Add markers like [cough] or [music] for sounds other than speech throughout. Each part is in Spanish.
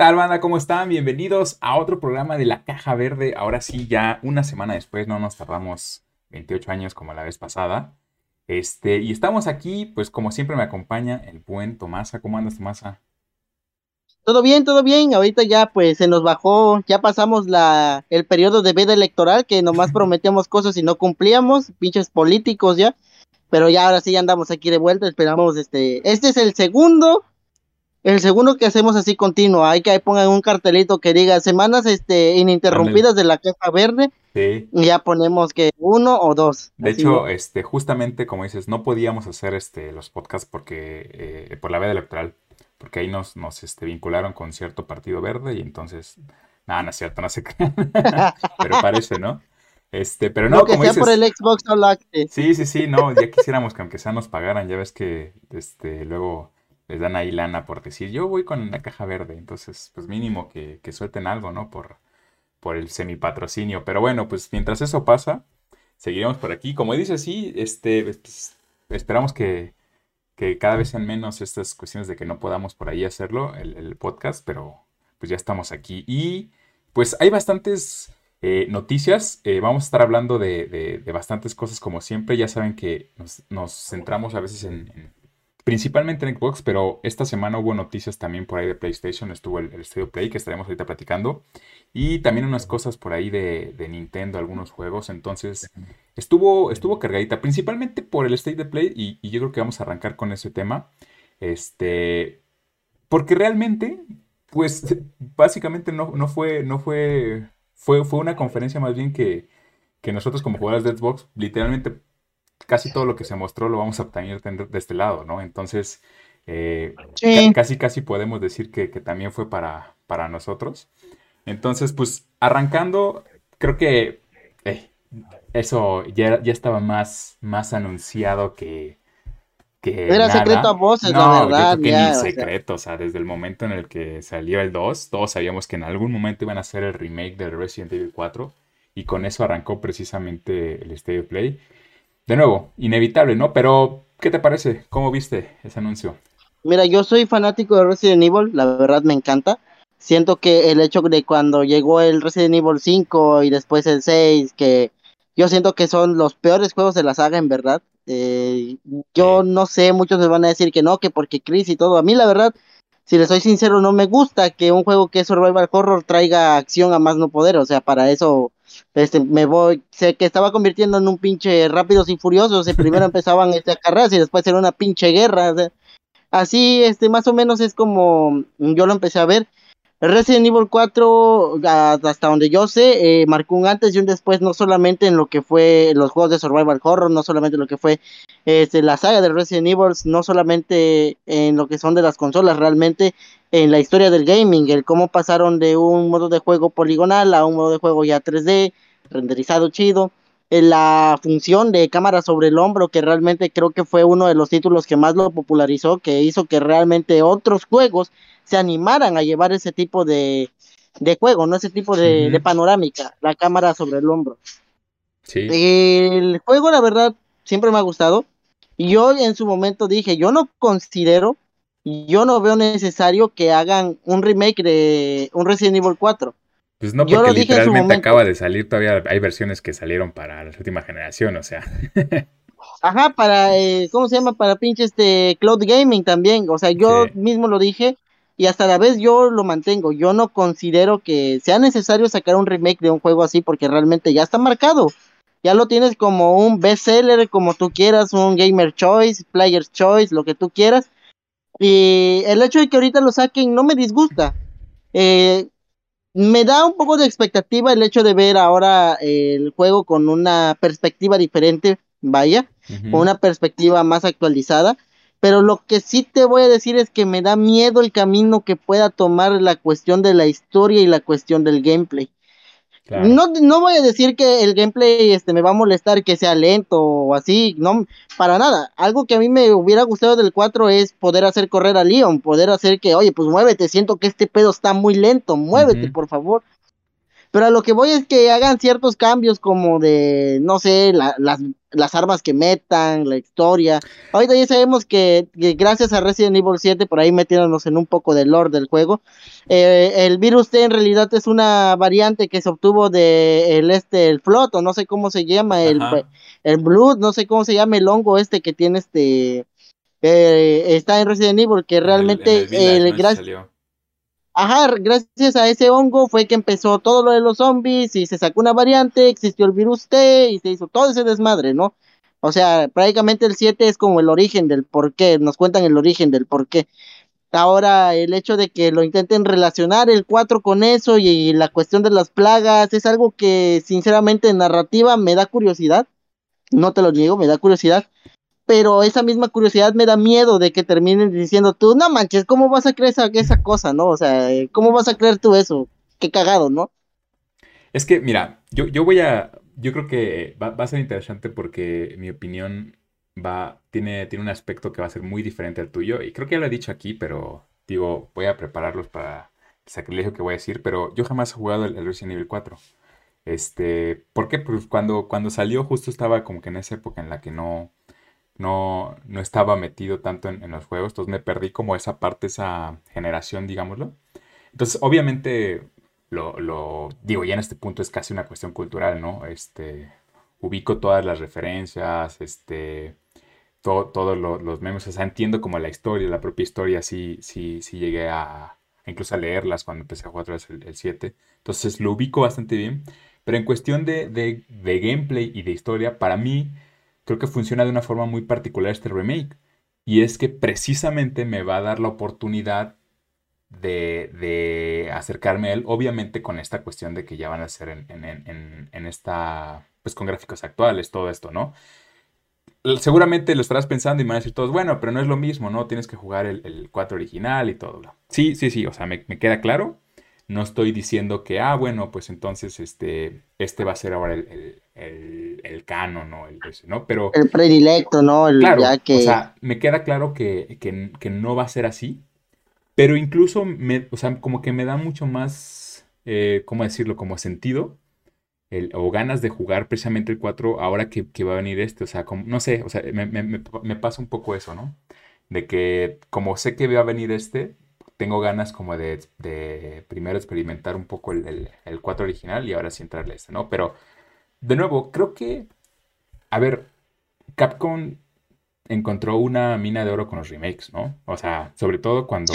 tal, banda? ¿Cómo están? Bienvenidos a otro programa de La Caja Verde. Ahora sí, ya una semana después, no nos tardamos 28 años como la vez pasada. Este, y estamos aquí, pues como siempre me acompaña el buen Tomasa. ¿Cómo andas, Tomasa? Todo bien, todo bien. Ahorita ya pues se nos bajó, ya pasamos la el periodo de veda electoral que nomás [laughs] prometíamos cosas y no cumplíamos, pinches políticos ya. Pero ya ahora sí ya andamos aquí de vuelta, esperamos este este es el segundo el segundo que hacemos así continuo, hay que ahí pongan un cartelito que diga semanas este ininterrumpidas de la caja verde. Sí. Y ya ponemos que uno o dos. De hecho, este, justamente como dices, no podíamos hacer este los podcasts porque eh, por la veda electoral porque ahí nos, nos este, vincularon con cierto partido verde y entonces, nada, no es cierto, no sé qué, [laughs] pero parece, ¿no? Este, pero no, no que sea por el Xbox Sí, sí, sí, no, ya quisiéramos que aunque sea nos pagaran, ya ves que este, luego les dan ahí lana por decir, yo voy con la caja verde, entonces, pues mínimo que, que suelten algo, ¿no? Por, por el semipatrocinio, pero bueno, pues mientras eso pasa, seguiremos por aquí. Como dice, sí, este, pues, esperamos que, que cada vez sean menos estas cuestiones de que no podamos por ahí hacerlo, el, podcast, pero pues ya estamos aquí. Y pues hay bastantes eh, noticias, eh, vamos a estar hablando de, bastantes cosas como siempre, ya saben que nos, centramos a veces en principalmente en Xbox, pero esta semana hubo noticias también por ahí de PlayStation, estuvo el, el Studio Play que estaremos ahorita platicando, y también unas cosas por ahí de, Nintendo, algunos juegos, entonces estuvo, estuvo cargadita, principalmente por el State de Play, y, yo creo que vamos a arrancar con ese tema, este, porque realmente, pues básicamente no, no fue, no fue, fue, fue una conferencia más bien que, que nosotros como jugadores de Xbox literalmente casi todo lo que se mostró lo vamos a obtener de este lado, ¿no? Entonces, eh, casi, casi podemos decir que, también fue para, para nosotros. Entonces, pues, arrancando, creo que eh, eso ya, ya estaba más, más anunciado que, que Era secreto a voces, la verdad. Yo creo que ni secreto, o sea, desde el momento en el que salió el 2, todos sabíamos que en algún momento iban a hacer el remake del Resident Evil 4 y con eso arrancó precisamente el State Play de nuevo, inevitable, ¿no? Pero, ¿qué te parece? ¿Cómo viste ese anuncio? Mira, yo soy fanático de Resident Evil, la verdad me encanta. Siento que el hecho de cuando llegó el Resident Evil 5 y después el 6, que yo siento que son los peores juegos de la saga, en verdad. Eh, yo no sé, muchos me van a decir que no, que porque Chris y todo. A mí, la verdad, si les soy sincero, no me gusta que un juego que es survival horror traiga acción a más no poder. O sea, para eso este, me voy. Sé que estaba convirtiendo en un pinche rápidos y furiosos. Y primero [laughs] empezaban este, a carreras y después era una pinche guerra. así, este, más o menos es como yo lo empecé a ver. Resident Evil 4, hasta donde yo sé, eh, marcó un antes y un después, no solamente en lo que fue los juegos de Survival Horror, no solamente en lo que fue este, la saga de Resident Evil, no solamente en lo que son de las consolas, realmente en la historia del gaming, el cómo pasaron de un modo de juego poligonal a un modo de juego ya 3D, renderizado chido, en la función de cámara sobre el hombro, que realmente creo que fue uno de los títulos que más lo popularizó, que hizo que realmente otros juegos se animaran a llevar ese tipo de, juego, no ese tipo de, panorámica, la cámara sobre el hombro. Sí. El juego, la verdad, siempre me ha gustado. Y yo en su momento dije, yo no considero, yo no veo necesario que hagan un remake de un Resident Evil 4. Pues no, porque literalmente acaba de salir, todavía hay versiones que salieron para la última generación, o sea. [laughs] Ajá, para, eh, ¿cómo se llama? Para pinche este Cloud Gaming también. O sea, yo mismo lo dije, y hasta la vez yo lo mantengo. Yo no considero que sea necesario sacar un remake de un juego así porque realmente ya está marcado. Ya lo tienes como un bestseller, como tú quieras, un Gamer Choice, Player's Choice, lo que tú quieras. Y el hecho de que ahorita lo saquen no me disgusta. Eh, me da un poco de expectativa el hecho de ver ahora el juego con una perspectiva diferente, vaya, con una perspectiva más actualizada. Pero lo que sí te voy a decir es que me da miedo el camino que pueda tomar la cuestión de la historia y la cuestión del gameplay. No, no voy a decir que el gameplay este, me va a molestar que sea lento o así, no, para nada. Algo que a mí me hubiera gustado del 4 es poder hacer correr a Leon, poder hacer que, oye, pues muévete, siento que este pedo está muy lento, muévete, por favor. Pero a lo que voy es que hagan ciertos cambios como de, no sé, las, las armas que metan, la historia. Ahorita ya sabemos que, gracias a Resident Evil 7, por ahí metiéndonos en un poco del lore del juego, eh, el virus T en realidad es una variante que se obtuvo de el este, el flot, o no sé cómo se llama, el, el blood, no sé cómo se llama el hongo este que tiene este, eh, está en Resident Evil, que realmente el, gracias Ajá, gracias a ese hongo fue que empezó todo lo de los zombies y se sacó una variante, existió el virus T y se hizo todo ese desmadre, ¿no? O sea, prácticamente el 7 es como el origen del por qué, nos cuentan el origen del por qué. Ahora, el hecho de que lo intenten relacionar el 4 con eso y, la cuestión de las plagas es algo que sinceramente en narrativa me da curiosidad, no te lo digo, me da curiosidad, pero esa misma curiosidad me da miedo de que terminen diciendo tú, no manches, ¿cómo vas a creer esa, esa cosa, no? O sea, ¿cómo vas a creer tú eso? Qué cagado, ¿no? Es que, mira, yo, yo voy a, yo creo que va, a ser interesante porque mi opinión va, tiene, tiene un aspecto que va a ser muy diferente al tuyo, y creo que ya lo he dicho aquí, pero digo, voy a prepararlos para el sacrilegio que voy a decir, pero yo jamás he jugado el, Resident Evil 4. Este, ¿por qué? Pues cuando, cuando salió justo estaba como que en esa época en la que no, no, no estaba metido tanto en, los juegos, entonces me perdí como esa parte, esa generación, digámoslo. Entonces, obviamente, lo, digo, ya en este punto es casi una cuestión cultural, ¿no? Este, ubico todas las referencias, este, todos los memes, o sea, entiendo como la historia, la propia historia, sí, sí, sí llegué a, incluso a leerlas cuando empecé a jugar otra vez el, 7. Entonces, lo ubico bastante bien, pero en cuestión de, de, de gameplay y de historia, para mí creo que funciona de una forma muy particular este remake. Y es que precisamente me va a dar la oportunidad de, acercarme a él, obviamente con esta cuestión de que ya van a ser en, esta, pues con gráficos actuales, todo esto, ¿no? Seguramente lo estarás pensando y me van a decir todos, bueno, pero no es lo mismo, ¿no? Tienes que jugar el, 4 original y todo. Sí, sí, sí, o sea, me, me queda claro. No estoy diciendo que, ah, bueno, pues entonces este, este va a ser ahora el, el, el canon, ¿no? El, ¿no? Pero, el predilecto, ¿no? El, claro, que... o sea, me queda claro que, que, no va a ser así, pero incluso, me, o sea, como que me da mucho más, eh, ¿cómo decirlo? Como sentido el, o ganas de jugar precisamente el 4 ahora que, que va a venir este, o sea, como, no sé, o sea, me, me, me pasa un poco eso, ¿no? De que como sé que va a venir este, tengo ganas como de, primero experimentar un poco el, 4 original y ahora sí entrarle a este, ¿no? Pero, de nuevo, creo que, a ver, Capcom encontró una mina de oro con los remakes, ¿no? O sea, sobre todo cuando...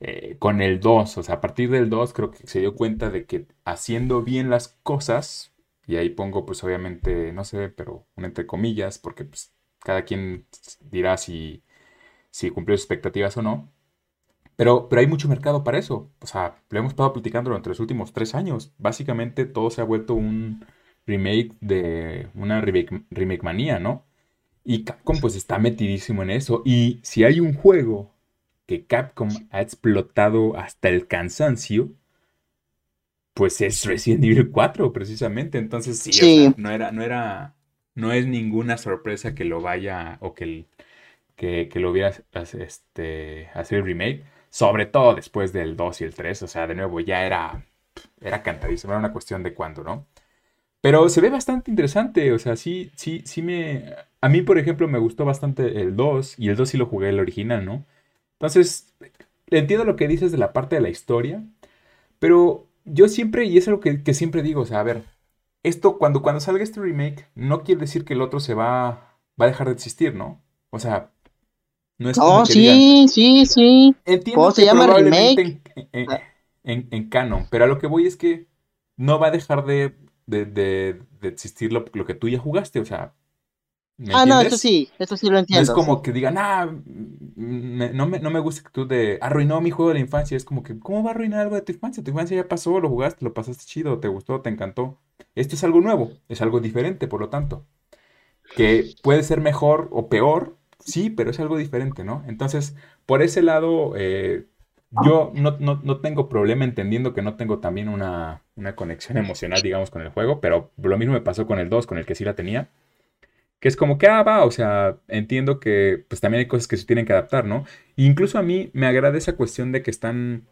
Eh, con el 2, o sea, a partir del 2 creo que se dio cuenta de que haciendo bien las cosas, y ahí pongo pues obviamente, no sé, pero un entre comillas, porque pues cada quien dirá si, si cumplió sus expectativas o no, pero, pero hay mucho mercado para eso. O sea, lo hemos estado platicando durante los últimos tres años. Básicamente todo se ha vuelto un remake de una remake, remake manía, ¿no? Y Capcom pues está metidísimo en eso. Y si hay un juego que Capcom ha explotado hasta el cansancio, pues es Resident Evil 4, precisamente. Entonces, sí, O sea, no era, no era, no es ninguna sorpresa que lo vaya o que, que, que lo hubiera este, hacer el remake. Sobre todo después del 2 y el 3. O sea, de nuevo, ya era, era cantadísimo. Era una cuestión de cuándo, ¿no? Pero se ve bastante interesante. O sea, sí, sí, sí me... A mí, por ejemplo, me gustó bastante el 2. Y el 2 sí lo jugué el original, ¿no? Entonces, entiendo lo que dices de la parte de la historia. Pero yo siempre, y es algo que, que siempre digo, o sea, a ver, esto cuando, cuando salga este remake, no quiere decir que el otro se va, va a dejar de existir, ¿no? O sea, no es oh, sí, sí, sí. Entiendo se llama remake? En, en, canon, pero a lo que voy es que no va a dejar de, de, existir lo, que tú ya jugaste, o sea. ah, no, eso sí, eso sí lo entiendo. No es como que digan, ah, no, me, no me gusta que tú de arruinó mi juego de la infancia. Es como que, ¿cómo va a arruinar algo de tu infancia? Tu infancia ya pasó, lo jugaste, lo pasaste chido, te gustó, te encantó. Esto es algo nuevo, es algo diferente, por lo tanto. Que puede ser mejor o peor, sí, pero es algo diferente, ¿no? Entonces, por ese lado, eh, yo no, tengo problema entendiendo que no tengo también una, conexión emocional, digamos, con el juego, pero lo mismo me pasó con el 2, con el que sí la tenía. Que es como que, ah, va, o sea, entiendo que pues también hay cosas que se tienen que adaptar, ¿no? incluso a mí me agrada esa cuestión de que están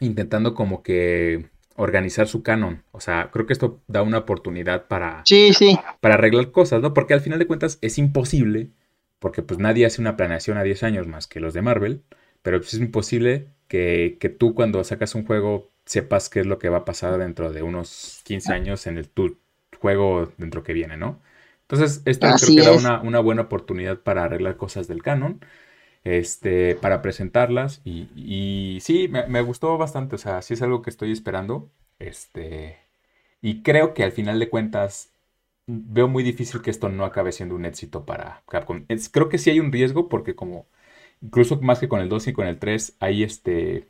intentando como que organizar su canon. O sea, creo que esto da una oportunidad para, sí, sí. para arreglar cosas, ¿no? Porque al final de cuentas es imposible, porque pues nadie hace una planeación a 10 años más que los de Marvel, pero pues es imposible que, que tú cuando sacas un juego sepas qué es lo que va a pasar dentro de unos 15 años en el tu juego dentro que viene, ¿no? Entonces, esto creo que da una, una, buena oportunidad para arreglar cosas del canon, este, para presentarlas. Y, y sí, me, me, gustó bastante. O sea, sí es algo que estoy esperando. Este, y creo que al final de cuentas, veo muy difícil que esto no acabe siendo un éxito para Capcom. Creo que sí hay un riesgo porque como, incluso más que con el 2 y con el 3, hay este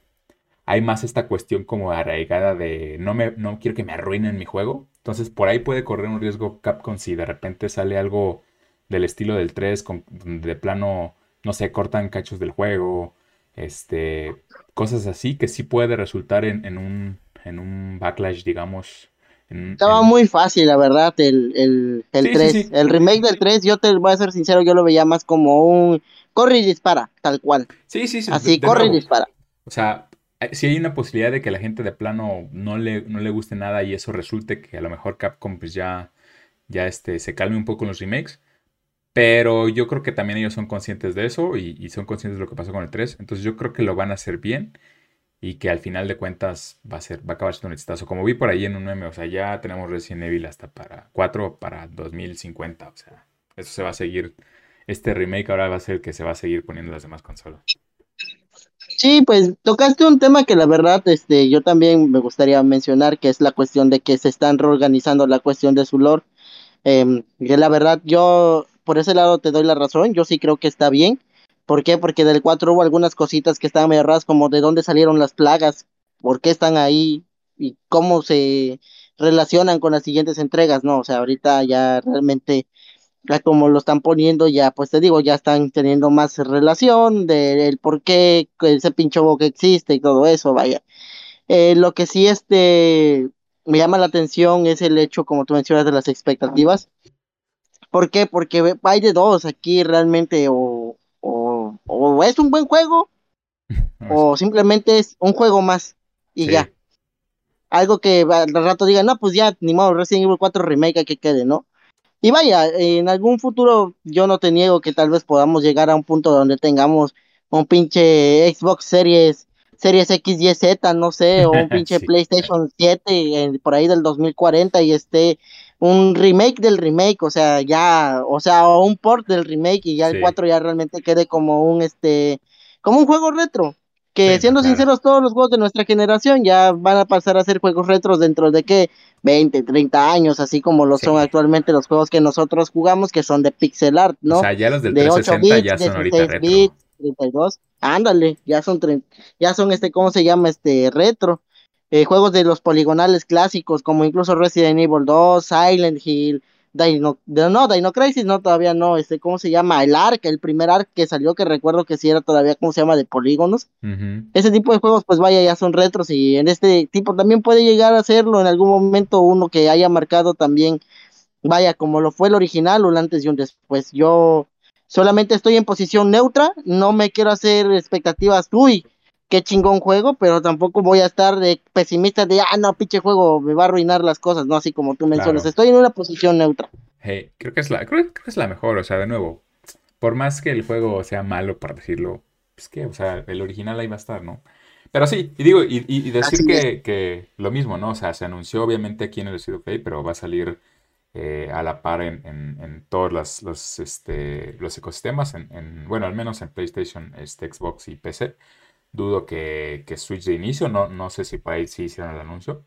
hay más esta cuestión como arraigada de no, me, no quiero que me arruinen mi juego. Entonces por ahí puede correr un riesgo Capcom si de repente sale algo del estilo del 3, con, de plano, no sé, cortan cachos del juego, este, cosas así que sí puede resultar en, un, en un backlash, digamos. Estaba muy fácil, la verdad, el, el, el 3. El remake del 3, yo te voy a ser sincero, yo lo veía más como un corre y dispara, tal cual. Sí, sí, sí. Así, corre y dispara. O sea, si hay una posibilidad de que la gente de plano no le, no le guste nada y eso resulte que a lo mejor Capcom pues ya, ya este, se calme un poco en los remakes. Pero yo creo que también ellos son conscientes de eso y, son conscientes de lo que pasó con el 3. Entonces yo creo que lo van a hacer bien y que al final de cuentas va a ser, va a acabar siendo un exitazo. Como vi por ahí en un meme, o sea, ya tenemos Resident Evil hasta para 4 para 2050. O sea, eso se va a seguir. Este remake ahora va a ser el que se va a seguir poniendo las demás consolas. Sí, pues tocaste un tema que la verdad, este, yo también me gustaría mencionar, que es la cuestión de que se están reorganizando la cuestión de su lore. Eh, que la verdad, yo por ese lado te doy la razón, yo sí creo que está bien. ¿Por qué? Porque del 4 hubo algunas cositas que estaban medio como de dónde salieron las plagas, por qué están ahí y cómo se relacionan con las siguientes entregas, ¿no? O sea, ahorita ya realmente ya como lo están poniendo, ya pues te digo, ya están teniendo más relación del por qué ese pincho que existe y todo eso, vaya. Eh, lo que sí este me llama la atención es el hecho, como tú mencionas, de las expectativas. ¿Por qué? Porque hay de dos aquí realmente, o, o, o es un buen juego, [laughs] o simplemente es un juego más, y ya. Algo que al rato digan, no, pues ya, ni modo, Resident Evil 4 Remake que quede, ¿no? Y vaya, en algún futuro yo no te niego que tal vez podamos llegar a un punto donde tengamos un pinche Xbox Series Series X, Y, Z, no sé, o un [laughs] pinche PlayStation 7 por ahí del 2040 y esté un remake del remake, o sea, ya, o sea, o un port del remake y ya el 4 ya realmente quede como un este como un juego retro. Que siendo sinceros, todos los juegos de nuestra generación ya van a pasar a ser juegos retros dentro de que 20, 30 años, así como lo son actualmente los juegos que nosotros jugamos, que son de pixel art, ¿no? O sea, ya los del 360 ya son ahorita retro. Bits, 32, ándale, ya son, ya son este, ¿cómo se llama? Este, retro. Eh, juegos de los poligonales clásicos, como incluso Resident Evil 2, Silent Hill, Dino, no, Dino Crisis, no, todavía no, este, ¿cómo se llama? El Ark, el primer Ark que salió, que recuerdo que sí era todavía, ¿cómo se llama? De polígonos. Ese tipo de juegos, pues vaya, ya son retros y en este tipo también puede llegar a serlo en algún momento uno que haya marcado también, vaya, como lo fue el original, un antes y un después. Yo solamente estoy en posición neutra, no me quiero hacer expectativas, uy, qué chingón juego, pero tampoco voy a estar de pesimista de, ah, no, pinche juego, me va a arruinar las cosas, ¿no? Así como tú mencionas, estoy en una posición neutra. Hey, creo que, es la, creo, que es la mejor, o sea, de nuevo, por más que el juego sea malo, para decirlo, es que, o sea, el original ahí va a estar, ¿no? Pero sí, y digo, y, decir que, que, lo mismo, ¿no? O sea, se anunció obviamente aquí en el Studio Play, pero va a salir eh, a la par en, en, todos los, los, este, los ecosistemas, en, bueno, al menos en PlayStation, este, Xbox y PC. Dudo que, que Switch de inicio, no, no sé si por ahí sí hicieron el anuncio,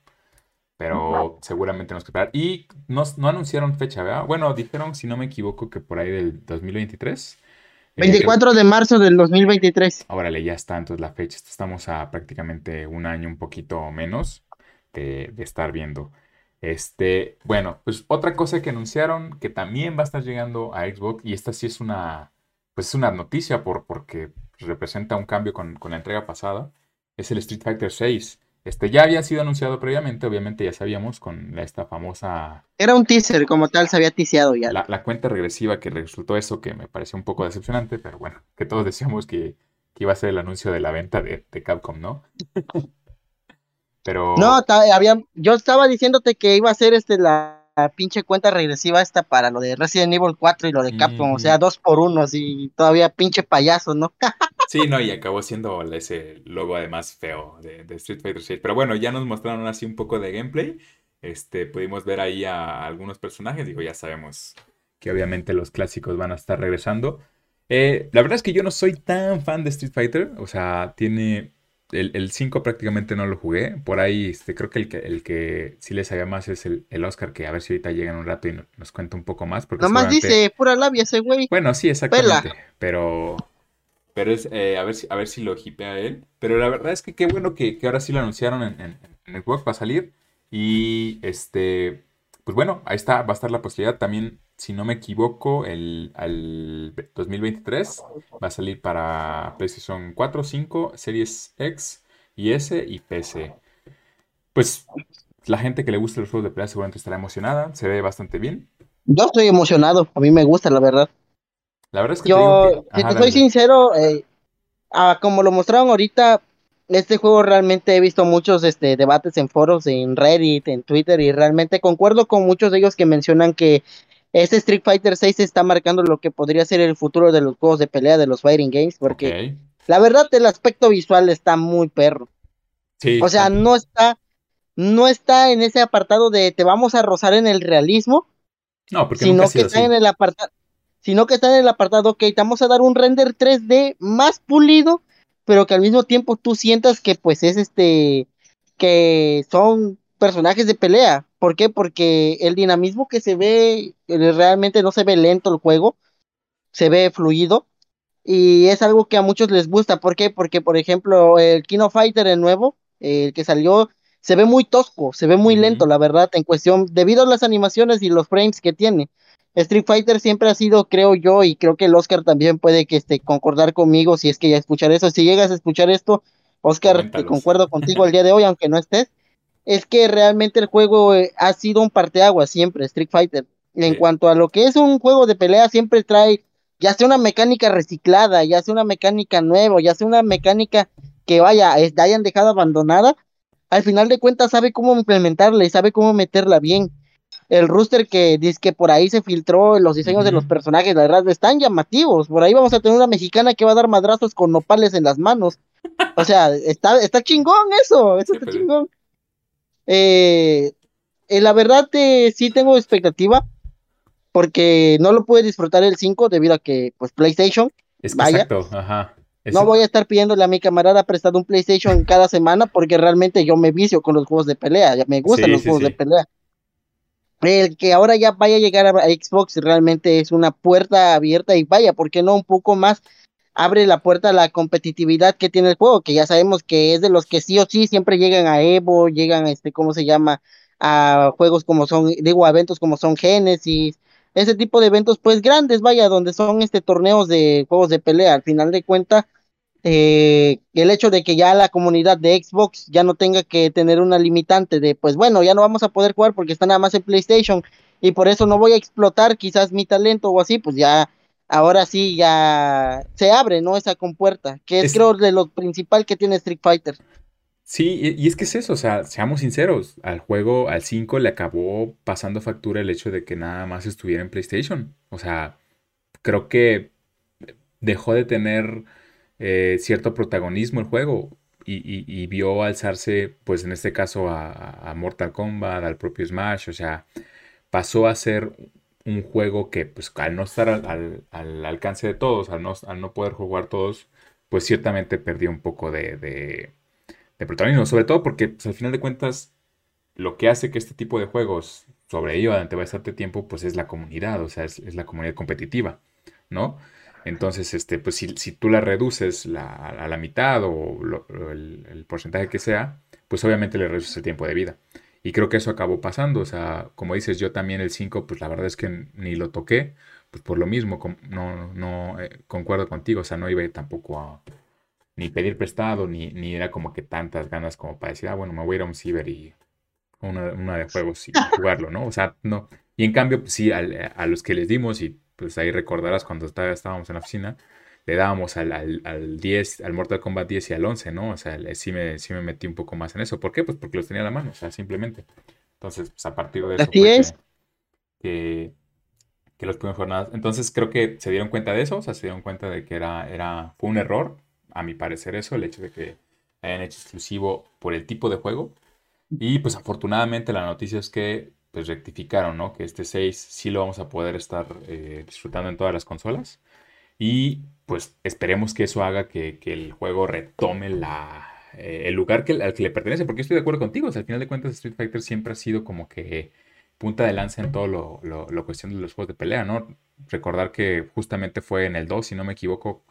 pero seguramente tenemos que esperar. Y no, no anunciaron fecha, ¿verdad? Bueno, dijeron, si no me equivoco, que por ahí del 2023. 24 eh, de marzo del 2023. Órale, ya está, entonces la fecha. Estamos a prácticamente un año, un poquito menos de, de estar viendo. Este, bueno, pues otra cosa que anunciaron que también va a estar llegando a Xbox, y esta sí es una, pues es una noticia por, porque representa un cambio con, la entrega pasada, es el Street Fighter 6. Este ya había sido anunciado previamente, obviamente ya sabíamos, con esta famosa... Era un teaser, como tal, se había tiseado ya. La, cuenta regresiva que resultó eso, que me pareció un poco decepcionante, pero bueno, que todos decíamos que, iba a ser el anuncio de la venta de, de Capcom, ¿no? [laughs] Pero... No, había, yo estaba diciéndote que iba a ser este la, pinche cuenta regresiva esta para lo de Resident Evil 4 y lo de Capcom, o sea, dos por uno, así, todavía pinche payaso, ¿no? [laughs] sí, no, y acabó siendo ese logo además feo de, Street Fighter 6. Pero bueno, ya nos mostraron así un poco de gameplay. Este, pudimos ver ahí a algunos personajes, digo, ya sabemos que obviamente los clásicos van a estar regresando. Eh, la verdad es que yo no soy tan fan de Street Fighter, o sea, tiene... El, 5 prácticamente no lo jugué. Por ahí este, creo que el, que el que sí le sabía más es el, Oscar, que a ver si ahorita llega en un rato y nos cuenta un poco más. Porque Nomás dice pura labia ese güey. Bueno, sí, exactamente. Pero pero es eh, a, ver si, a ver si lo hipea él. Pero la verdad es que qué bueno que, ahora sí lo anunciaron en, en, en el para salir. Y este, pues bueno, ahí está, va a estar la posibilidad también si no me equivoco, el, al 2023 va a salir para PlayStation 4, 5, Series X y S y PC. Pues la gente que le gusta los juegos de pelea seguramente estará emocionada, se ve bastante bien. Yo estoy emocionado, a mí me gusta, la verdad. La verdad es que... Yo, si te soy sincero, eh, ah, como lo mostraron ahorita, este juego realmente he visto muchos este, debates en foros, en Reddit, en Twitter, y realmente concuerdo con muchos de ellos que mencionan que este Street Fighter 6 está marcando lo que podría ser el futuro de los juegos de pelea de los fighting games, porque la verdad el aspecto visual está muy perro. Sí, o sea, no está, no está en ese apartado de te vamos a rozar en el realismo, no, porque sino que está en el apartado, sino que está en el apartado, ok, te vamos a dar un render 3D más pulido, pero que al mismo tiempo tú sientas que pues es este, que son personajes de pelea. ¿Por qué? Porque el dinamismo que se ve, eh, realmente no se ve lento el juego, se ve fluido. Y es algo que a muchos les gusta. ¿Por qué? Porque, por ejemplo, el Kino Fighter, el nuevo, el que salió, se ve muy tosco, se ve muy lento, la verdad, en cuestión, debido a las animaciones y los frames que tiene. Street Fighter siempre ha sido, creo yo, y creo que el Oscar también puede que este, concordar conmigo si es que ya escuchar eso. Si llegas a escuchar esto, Oscar, te concuerdo contigo el [laughs] día de hoy, aunque no estés es que realmente el juego eh, ha sido un parteaguas siempre, Street Fighter. En cuanto a lo que es un juego de pelea, siempre trae ya sea una mecánica reciclada, ya sea una mecánica nueva, ya sea una mecánica que vaya, hayan dejado abandonada, al final de cuentas sabe cómo implementarla y sabe cómo meterla bien. El rooster que dice que por ahí se filtró los diseños de los personajes, la verdad, están llamativos. Por ahí vamos a tener una mexicana que va a dar madrazos con nopales en las manos. O sea, [laughs] está, está chingón eso, eso está chingón. Eh, eh, la verdad eh, sí tengo expectativa porque no lo pude disfrutar el 5 debido a que pues PlayStation es vaya, exacto, ajá. No voy a estar pidiéndole a mi camarada prestado un PlayStation cada semana porque realmente yo me vicio con los juegos de pelea, ya me gustan los juegos de pelea. El que ahora ya vaya a llegar a Xbox realmente es una puerta abierta y vaya, ¿por qué no un poco más abre la puerta a la competitividad que tiene el juego, que ya sabemos que es de los que sí o sí siempre llegan a Evo, llegan a este, ¿cómo se llama? a juegos como son, digo, a eventos como son Genesis, ese tipo de eventos pues grandes, vaya, donde son este torneos de juegos de pelea, al final de cuentas, eh, el hecho de que ya la comunidad de Xbox ya no tenga que tener una limitante de, pues bueno, ya no vamos a poder jugar porque está nada más en PlayStation y por eso no voy a explotar quizás mi talento o así, pues ya ahora sí ya se abre, ¿no? Esa compuerta, que es, creo de lo principal que tiene Street Fighter. Sí, y es que es eso, o sea, seamos sinceros, al juego, al 5 le acabó pasando factura el hecho de que nada más estuviera en PlayStation. O sea, creo que dejó de tener eh, cierto protagonismo el juego y, vio alzarse, pues en este caso, a, Mortal Kombat, al propio Smash, o sea, pasó a ser un juego que, pues, al no estar al, alcance de todos, al no, al no, poder jugar todos, pues ciertamente perdió un poco de, protagonismo. Sobre todo porque, pues, al final de cuentas, lo que hace que este tipo de juegos sobrevivan ante bastante tiempo, pues es la comunidad, o sea, es, la comunidad competitiva, ¿no? Entonces, este, pues si, si tú la reduces a la mitad o el, el, porcentaje que sea, pues obviamente le reduces el tiempo de vida. Y creo que eso acabó pasando. O sea, como dices, yo también el 5, pues la verdad es que ni lo toqué. Pues por lo mismo, no, no eh, concuerdo contigo. O sea, no iba tampoco a ni pedir prestado, ni, ni era como que tantas ganas como para decir, ah, bueno, me voy a ir a un ciber y una, una de juegos y jugarlo, ¿no? O sea, no. Y en cambio, pues sí, a, los que les dimos, y pues ahí recordarás cuando estábamos en la oficina, le dábamos al, al, 10, al Mortal Kombat 10 y al 11, ¿no? O sea, sí me, sí me metí un poco más en eso. ¿Por qué? Pues porque los tenía a la mano, o sea, simplemente. Entonces, pues a partir de eso. Así es. Que, que, los primeros jornadas. Entonces, creo que se dieron cuenta de eso, o sea, se dieron cuenta de que era, era, fue un error, a mi parecer, eso, el hecho de que hayan hecho exclusivo por el tipo de juego. Y pues afortunadamente la noticia es que pues rectificaron, ¿no? Que este 6 sí lo vamos a poder estar eh, disfrutando en todas las consolas. Y pues esperemos que eso haga que, el juego retome la, eh, el lugar que, al que le pertenece, porque estoy de acuerdo contigo, al final de cuentas Street Fighter siempre ha sido como que punta de lanza en todo lo, lo, cuestión de los juegos de pelea, ¿no? Recordar que justamente fue en el 2, si no me equivoco,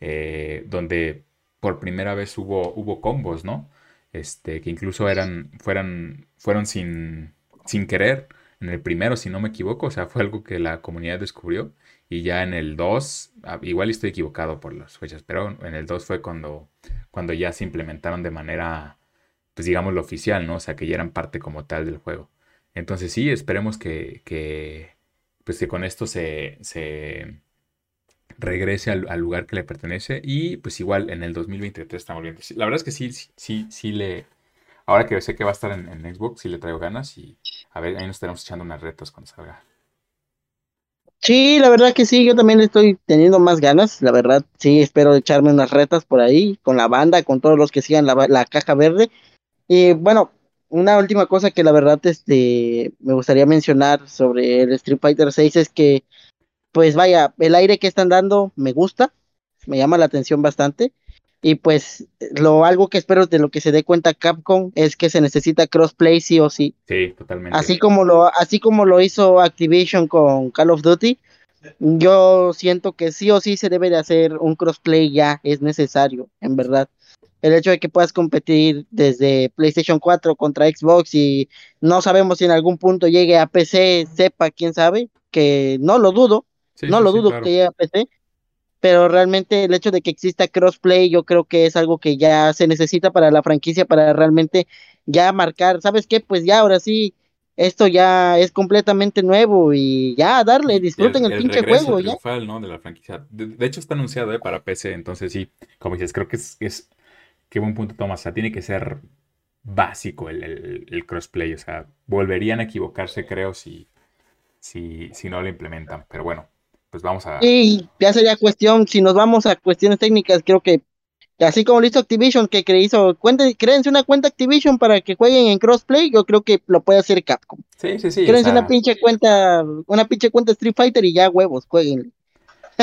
eh, donde por primera vez hubo, hubo combos, ¿no? Este, que incluso eran, fueran, fueron sin, sin querer en el primero, si no me equivoco, o sea, fue algo que la comunidad descubrió. Y ya en el 2, ah, igual estoy equivocado por las fechas, pero en el 2 fue cuando, cuando ya se implementaron de manera, pues digamos, lo oficial, ¿no? O sea, que ya eran parte como tal del juego. Entonces sí, esperemos que, que pues que con esto se, se regrese al, lugar que le pertenece y pues igual en el 2023 estamos viendo. La verdad es que sí, sí, sí le, ahora que sé que va a estar en, en, Xbox, sí le traigo ganas y a ver, ahí nos estaremos echando unas retos cuando salga. Sí, la verdad que sí, yo también estoy teniendo más ganas, la verdad, sí, espero echarme unas retas por ahí, con la banda, con todos los que sigan la, la caja verde. Y bueno, una última cosa que la verdad este, me gustaría mencionar sobre el Street Fighter 6 es que, pues vaya, el aire que están dando me gusta, me llama la atención bastante. Y pues lo algo que espero de lo que se dé cuenta Capcom es que se necesita crossplay sí o sí. Sí, totalmente. Así como lo así como lo hizo Activision con Call of Duty, yo siento que sí o sí se debe de hacer un crossplay ya, es necesario, en verdad. El hecho de que puedas competir desde PlayStation 4 contra Xbox y no sabemos si en algún punto llegue a PC, sepa quién sabe, que no lo dudo, no lo dudo que llegue a PC, pero realmente el hecho de que exista crossplay yo creo que es algo que ya se necesita para la franquicia para realmente ya marcar, ¿sabes qué? Pues ya ahora sí, esto ya es completamente nuevo y ya darle, disfruten el, pinche juego. Ya. ¿no? De la franquicia. De, hecho está anunciado ¿eh? para PC, entonces sí, como dices, creo que es, es qué buen punto tomas, o sea, tiene que ser básico el, el, crossplay, o sea, volverían a equivocarse creo si, si, si no lo implementan, pero bueno pues vamos a... Sí, ya sería cuestión, si nos vamos a cuestiones técnicas, creo que así como lo hizo Activision, que hizo, créense una cuenta Activision para que jueguen en crossplay, yo creo que lo puede hacer Capcom. Sí, sí, sí. Créense una pinche cuenta, una pinche cuenta Street Fighter y ya huevos, jueguen.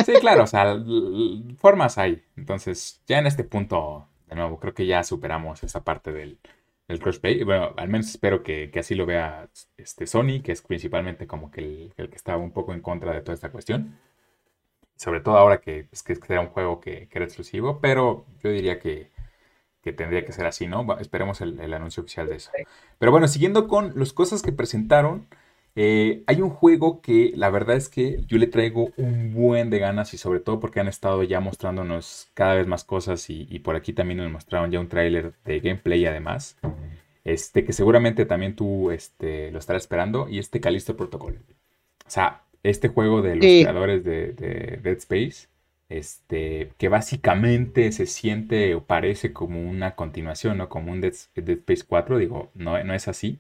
Sí, claro, o sea, formas hay. Entonces, ya en este punto, de nuevo, creo que ya superamos esa parte del, del crossplay. Bueno, al menos espero que, así lo vea este Sony, que es principalmente como que el, el, que estaba un poco en contra de toda esta cuestión. Sobre todo ahora que, es que era un juego que, era exclusivo, pero yo diría que, tendría que ser así, ¿no? Esperemos el, anuncio oficial de eso. Pero bueno, siguiendo con las cosas que presentaron, eh, hay un juego que la verdad es que yo le traigo un buen de ganas y sobre todo porque han estado ya mostrándonos cada vez más cosas y, por aquí también nos mostraron ya un tráiler de gameplay además, este que seguramente también tú este, lo estarás esperando y este Calisto Protocol. O sea, este juego de los creadores de, Dead Space, este, que básicamente se siente o parece como una continuación, ¿no? Como un Dead, Space 4, digo, no, no es así.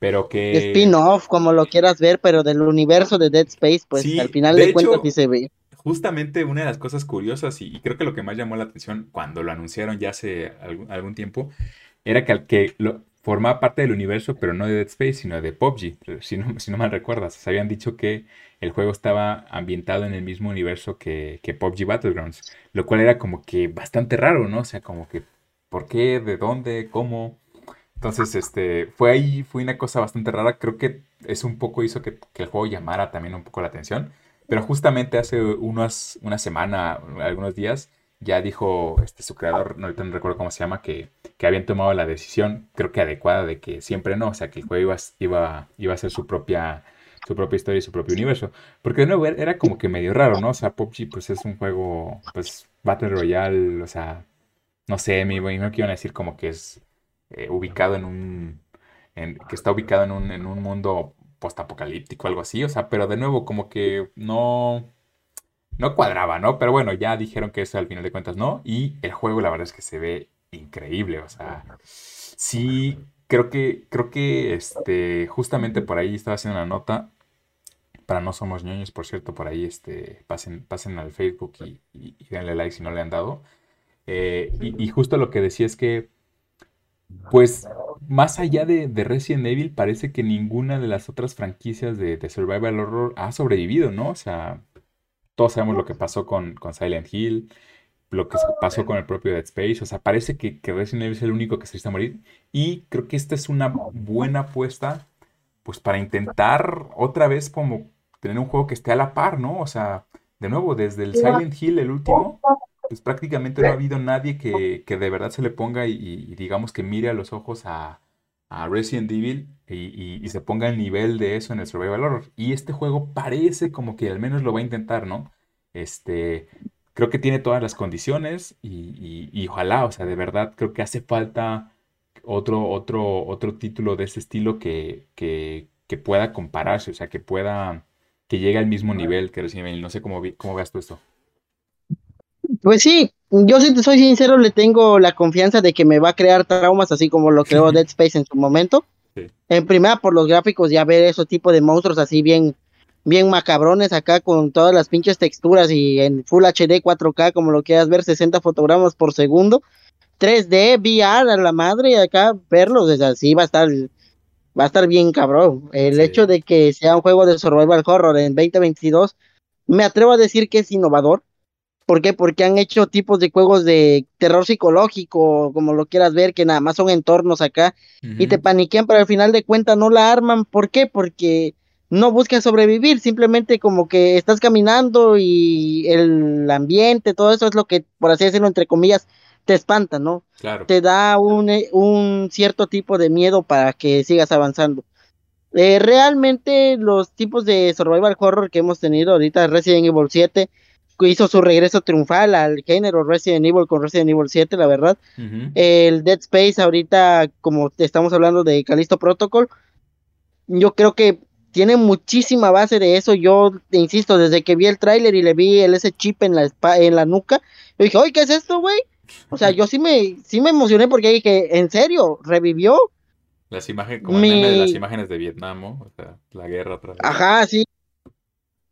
Pero que... Spin-off, como lo quieras ver, pero del universo de Dead Space, pues al final de, cuentas sí se ve. Justamente una de las cosas curiosas, y, creo que lo que más llamó la atención cuando lo anunciaron ya hace algún, tiempo, era que, al que lo, formaba parte del universo, pero no de Dead Space, sino de PUBG, [laughs] si no, si no mal recuerdas. Se habían dicho que el juego estaba ambientado en el mismo universo que, que PUBG Battlegrounds, lo cual era como que bastante raro, ¿no? O sea, como que, ¿por qué? ¿De dónde? ¿Cómo? Entonces, este, fue ahí, fue una cosa bastante rara. Creo que eso un poco hizo que, el juego llamara también un poco la atención. Pero justamente hace unos, una semana, algunos días, ya dijo este, su creador, no, recuerdo cómo se llama, que, que, habían tomado la decisión, creo que adecuada, de que siempre no, o sea, que el juego iba, iba, iba a ser su propia, su propia historia y su propio universo. Porque de nuevo era como que medio raro, ¿no? O sea, PUBG pues es un juego, pues, Battle Royale, o sea, no sé, me imagino que iban decir como que es eh, ubicado en un, en, que está ubicado en un, en un mundo postapocalíptico, algo así, o sea, pero de nuevo como que no no cuadraba, ¿no? Pero bueno, ya dijeron que eso al final de cuentas no. Y el juego, la verdad es que se ve increíble. O sea, sí, creo que, creo que este, justamente por ahí estaba haciendo una nota. Para No Somos ñoños, por cierto, por ahí este, pasen, pasen al Facebook y, denle like si no le han dado. Eh, y, justo lo que decía es que, pues, más allá de, Resident Evil, parece que ninguna de las otras franquicias de, de Survival Horror ha sobrevivido, ¿no? O sea, todos sabemos lo que pasó con, Silent Hill, lo que pasó con el propio Dead Space. O sea, parece que, Resident Evil es el único que se está a morir. Y creo que esta es una buena apuesta, pues para intentar otra vez como tener un juego que esté a la par, ¿no? O sea, de nuevo, desde el Silent Hill, el último, pues prácticamente no ha habido nadie que, de verdad se le ponga y, digamos que mire a los ojos a, a Resident Evil y, se ponga el nivel de eso en el Survival Horror. Y este juego parece como que al menos lo va a intentar, ¿no? Este, creo que tiene todas las condiciones y, ojalá, o sea, de verdad creo que hace falta otro, otro, otro título de ese estilo que, que, pueda compararse, o sea, que pueda, que llegue al mismo nivel que Resident Evil. No sé cómo, cómo veas tú esto. Pues sí, yo si te soy sincero, le tengo la confianza de que me va a crear traumas así como lo creó Dead Space en su momento. En primera, por los gráficos, ya ver esos tipo de monstruos así bien, bien macabrones acá con todas las pinches texturas y en Full HD 4K, como lo quieras ver, 60 fotogramas por segundo. 3D, VR a la madre, acá verlos, es así va a estar, va a estar bien cabrón. El hecho de que sea un juego de survival horror en 2022, me atrevo a decir que es innovador ¿Por qué? Porque han hecho tipos de juegos de terror psicológico, como lo quieras ver, que nada más son entornos acá y te paniquean, pero al final de cuentas no la arman. ¿Por qué? Porque no buscas sobrevivir, simplemente como que estás caminando y el ambiente, todo eso es lo que, por así decirlo, entre comillas, te espanta, ¿no? Claro. Te da un, eh, un cierto tipo de miedo para que sigas avanzando. Eh, realmente los tipos de survival horror que hemos tenido ahorita, Resident Evil 7, hizo su regreso triunfal al género Resident Evil con Resident Evil 7, la verdad. El Dead Space ahorita, como estamos hablando de Callisto Protocol, yo creo que tiene muchísima base de eso. Yo insisto, desde que vi el tráiler y le vi el, ese chip en la, en la nuca, yo dije, oye, ¿qué es esto, güey? O sea, yo sí me, sí me emocioné porque dije, ¿en serio? ¿Revivió? Las imágenes, como el de las imágenes de Vietnam, o sea, la guerra otra vez. Ajá, sí.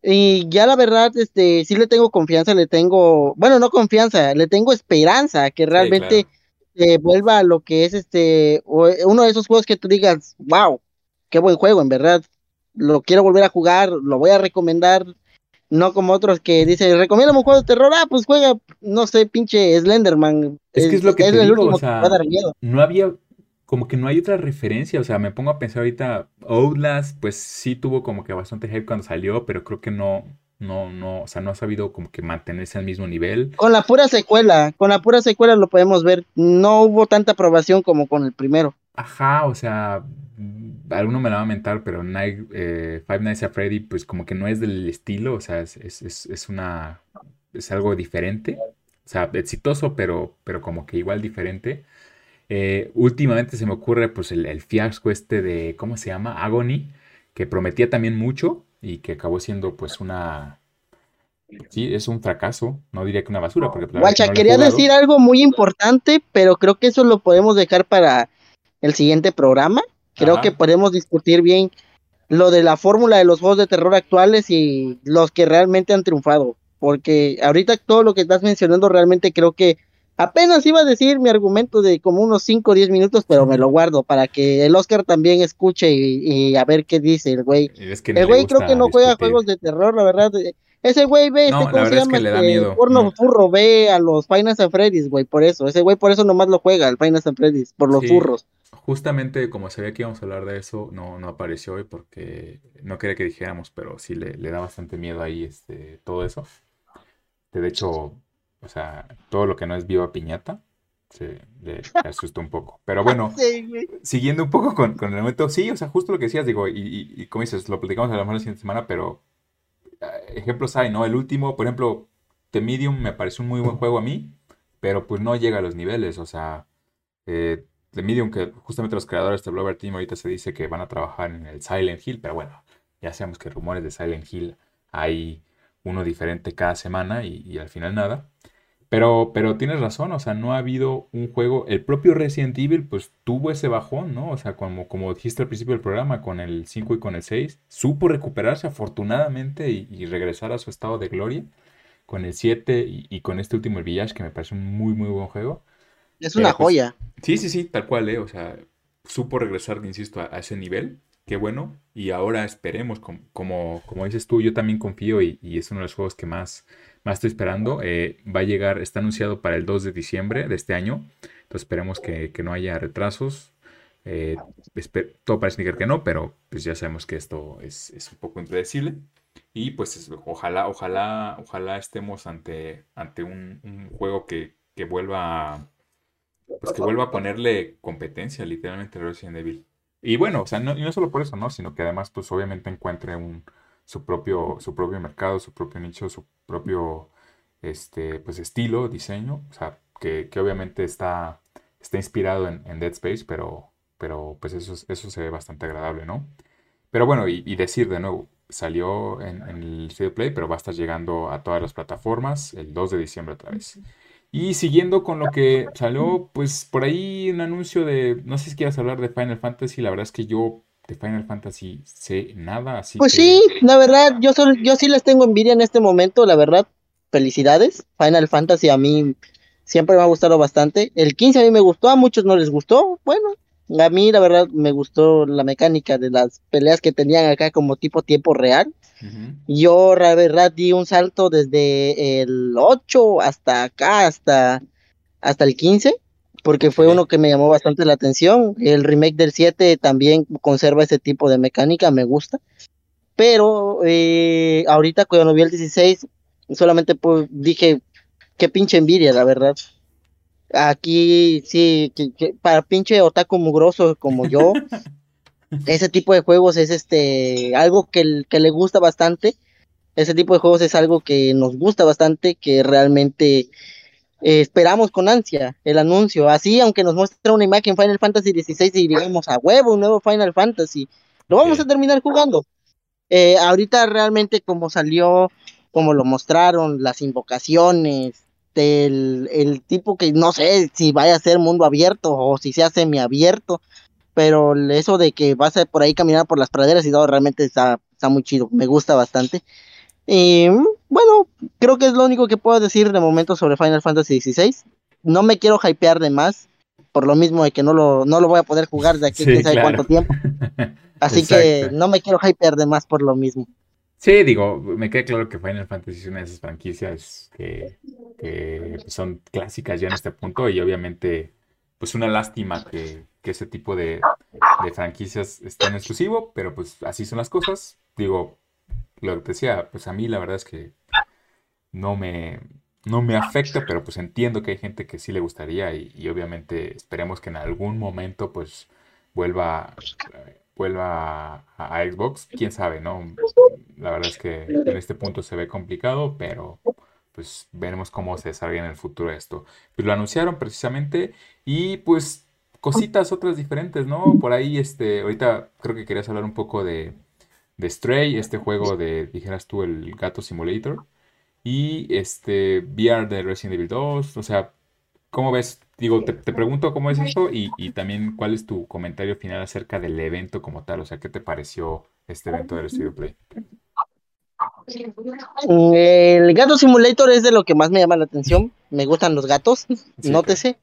Y ya la verdad, este, sí le tengo confianza, le tengo, bueno, no confianza, le tengo esperanza que realmente vuelva a lo que es este, uno de esos juegos que tú digas, wow, qué buen juego, en verdad, lo quiero volver a jugar, lo voy a recomendar, no como otros que dicen, recomiendo un juego de terror, ah, pues juega, no sé, pinche Slenderman. Es, que es lo que te digo, o sea, no había como que no hay otra referencia. O sea, me pongo a pensar ahorita, Outlast, pues sí tuvo como que bastante hype cuando salió, pero creo que no, no, no, o sea, no ha sabido como que mantenerse al mismo nivel. Con la pura secuela, con la pura secuela lo podemos ver. No hubo tanta aprobación como con el primero. Ajá, o sea, alguno me la va a mentar, pero Night, eh, Five Nights at Freddy, pues como que no es del estilo, o sea, es, es, es, una, es algo diferente. O sea, exitoso, pero, pero como que igual diferente. Eh, últimamente se me ocurre pues el, fiasco este de, ¿cómo se llama? Agony, que prometía también mucho y que acabó siendo pues una... Sí, es un fracaso, no diría que una basura. Porque, pues, Guacha, quería decir algo muy importante, pero creo que eso lo podemos dejar para el siguiente programa. Creo que podemos discutir bien lo de la fórmula de los juegos de terror actuales y los que realmente han triunfado. Porque ahorita todo lo que estás mencionando realmente creo que Apenas iba a decir mi argumento de como unos 5 o 10 minutos, pero me lo guardo para que el Oscar también escuche y, a ver qué dice el güey. el güey creo que no juega juegos de terror, la verdad. Ese güey ve, este, ¿cómo se llama? Este, porno furro, ve a los Finance and Freddy's, güey, por eso. Ese güey por eso nomás lo juega, el Finance and Freddy's, por los furros. Justamente como sabía que íbamos a hablar de eso, no, no apareció hoy porque no quería que dijéramos, pero sí le, le da bastante miedo ahí este, todo eso. De hecho, o sea, todo lo que no es viva piñata, se le [laughs] asusta un poco. Pero bueno, siguiendo un poco con, el momento, sí, o sea, justo lo que decías, digo, y, y, como dices, lo platicamos a lo mejor la siguiente semana, pero eh, ejemplos hay, ¿no? El último, por ejemplo, The Medium me parece un muy buen juego a mí, pero pues no llega a los niveles, o sea, eh, The Medium, que justamente los creadores de Blover Team ahorita se dice que van a trabajar en el Silent Hill, pero bueno, ya sabemos que rumores de Silent Hill hay uno diferente cada semana y, al final nada. Pero, pero tienes razón, o sea, no ha habido un juego. El propio Resident Evil, pues tuvo ese bajón, ¿no? O sea, como, como dijiste al principio del programa, con el 5 y con el 6, supo recuperarse afortunadamente y, regresar a su estado de gloria. Con el 7 y, con este último, el Village, que me parece un muy, muy buen juego. Es una pues, joya. Sí, sí, sí, tal cual, ¿eh? O sea, supo regresar, insisto, a ese nivel qué bueno. Y ahora esperemos, como, como, dices tú, yo también confío y, es uno de los juegos que más, más estoy esperando. Eh, va a llegar, está anunciado para el 2 de diciembre de este año. Entonces esperemos que, no haya retrasos. Eh, todo parece indicar que no, pero pues ya sabemos que esto es, un poco impredecible. Y pues ojalá, ojalá, ojalá estemos ante, ante un, juego que, vuelva pues que vuelva a ponerle competencia literalmente a Resident Evil. Y bueno, o sea, no, y no solo por eso, ¿no? Sino que además, pues obviamente encuentre un, su, propio, su propio mercado, su propio nicho, su propio este, pues, estilo, diseño. O sea, que, obviamente está, está inspirado en, Dead Space, pero, pero pues eso, eso se ve bastante agradable, ¿no? Pero bueno, y, decir de nuevo, salió en, en el CD Play, pero va a estar llegando a todas las plataformas el 2 de diciembre otra vez. Y siguiendo con lo que salió, pues por ahí un anuncio de, no sé si quieras hablar de Final Fantasy, la verdad es que yo de Final Fantasy sé nada, así Pues sí, la verdad, yo, yo sí les tengo envidia en este momento, la verdad, felicidades. Final Fantasy a mí siempre me ha gustado bastante. El 15 a mí me gustó, a muchos no les gustó, bueno, a mí la verdad me gustó la mecánica de las peleas que tenían acá como tipo tiempo real. Yo, la verdad, di un salto desde el 8 hasta acá, hasta, hasta el 15, porque fue uno que me llamó bastante la atención. El remake del 7 también conserva ese tipo de mecánica, me gusta. Pero eh, ahorita cuando vi el 16, solamente pues, dije, qué pinche envidia, la verdad. Aquí sí, para pinche otaku mugroso como yo, [laughs] ese tipo de juegos es este algo que, que le gusta bastante. Ese tipo de juegos es algo que nos gusta bastante, que realmente eh, esperamos con ansia el anuncio. Así, aunque nos muestre una imagen Final Fantasy XVI y digamos a huevo un nuevo Final Fantasy, lo vamos a terminar jugando. Eh, ahorita realmente como salió, como lo mostraron, las invocaciones, del el tipo que no sé si vaya a ser mundo abierto o si sea semiabierto, pero eso de que vas a por ahí caminar por las praderas y todo realmente está, está muy chido, me gusta bastante. Y bueno, creo que es lo único que puedo decir de momento sobre Final Fantasy XVI. No me quiero hypear de más, por lo mismo de que no lo, no lo voy a poder jugar de aquí quién sabe cuánto tiempo. [laughs] Así que no me quiero hypear de más por lo mismo. Sí, digo, me queda claro que Final Fantasy es una de esas franquicias que, son clásicas ya en este punto y obviamente pues una lástima que, ese tipo de, franquicias estén exclusivo, pero pues así son las cosas. Digo, lo que decía, pues a mí la verdad es que no me, no me afecta, pero pues entiendo que hay gente que sí le gustaría y, obviamente esperemos que en algún momento pues vuelva, vuelva a, Xbox. Quién sabe, ¿no? La verdad es que en este punto se ve complicado, pero pues veremos cómo se desarrolla en el futuro esto. Pues lo anunciaron precisamente y pues cositas otras diferentes, ¿no? Por ahí, este, ahorita creo que querías hablar un poco de, de Stray, este juego de, dijeras tú, el Gato Simulator. Y este VR de Resident Evil 2. O sea, ¿cómo ves? Digo, te, pregunto cómo es esto y, y, también cuál es tu comentario final acerca del evento como tal. O sea, ¿qué te pareció este evento del Studio Play? El Gato Simulator es de lo que más me llama la atención. Me gustan los gatos, [laughs] nótese.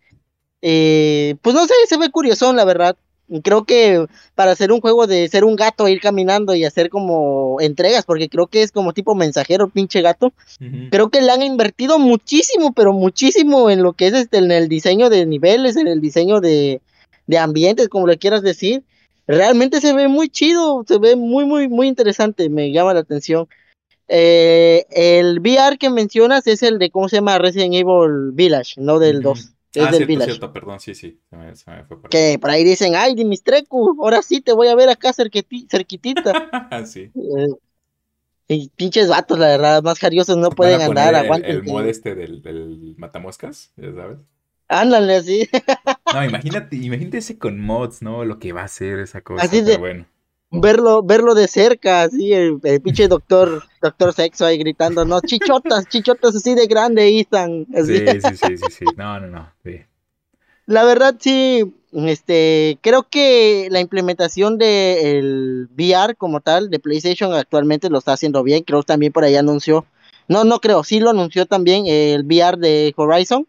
Eh, pues no sé, se ve curioso, la verdad. Creo que para hacer un juego de ser un gato, ir caminando y hacer como entregas, porque creo que es como tipo mensajero, pinche gato. Creo que le han invertido muchísimo, pero muchísimo en lo que es este, en el diseño de niveles, en el diseño de, de ambientes, como le quieras decir. Realmente se ve muy chido, se ve muy, muy, muy interesante, me llama la atención. Eh, el VR que mencionas es el de, ¿cómo se llama? Resident Evil Village, no del 2 ah, del cierto, cierto, perdón, sí, sí, se me, fue por Que por ahí dicen, ay, Dimitrecu, ahora sí te voy a ver acá cerquitita. [laughs] sí. Eh, y pinches vatos, la verdad, más jariosos no pueden andar, aguanten. El, mod este del, del matamoscas, ya sabes. Ándale, así. no, imagínate, imagínate ese con mods, ¿no? Lo que va a ser esa cosa, así de, bueno. Verlo, verlo de cerca, así, el, pinche doctor, doctor sexo ahí gritando, no, chichotas, [laughs] chichotas así de grande, Ethan. Sí, sí, sí, sí, sí, no, no, no, La verdad, sí, este, creo que la implementación del VR como tal, de PlayStation actualmente lo está haciendo bien, creo que también por ahí anunció, no, no creo, sí lo anunció también el VR de Horizon,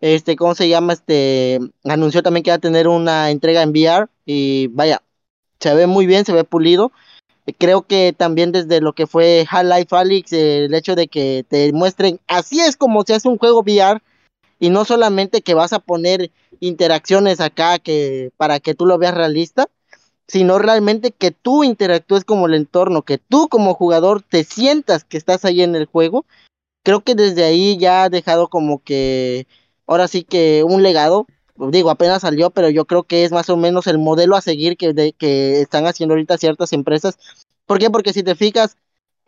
este, ¿cómo se llama? Este, anunció también que va a tener una entrega en VR y vaya, se ve muy bien, se ve pulido. Creo que también desde lo que fue Half-Life Alyx, el hecho de que te muestren, así es como se hace un juego VR, y no solamente que vas a poner interacciones acá que para que tú lo veas realista, sino realmente que tú interactúes como el entorno, que tú como jugador te sientas que estás ahí en el juego. Creo que desde ahí ya ha dejado como que ahora sí que un legado digo, apenas salió, pero yo creo que es más o menos el modelo a seguir que, de, que están haciendo ahorita ciertas empresas. ¿Por qué? Porque si te fijas,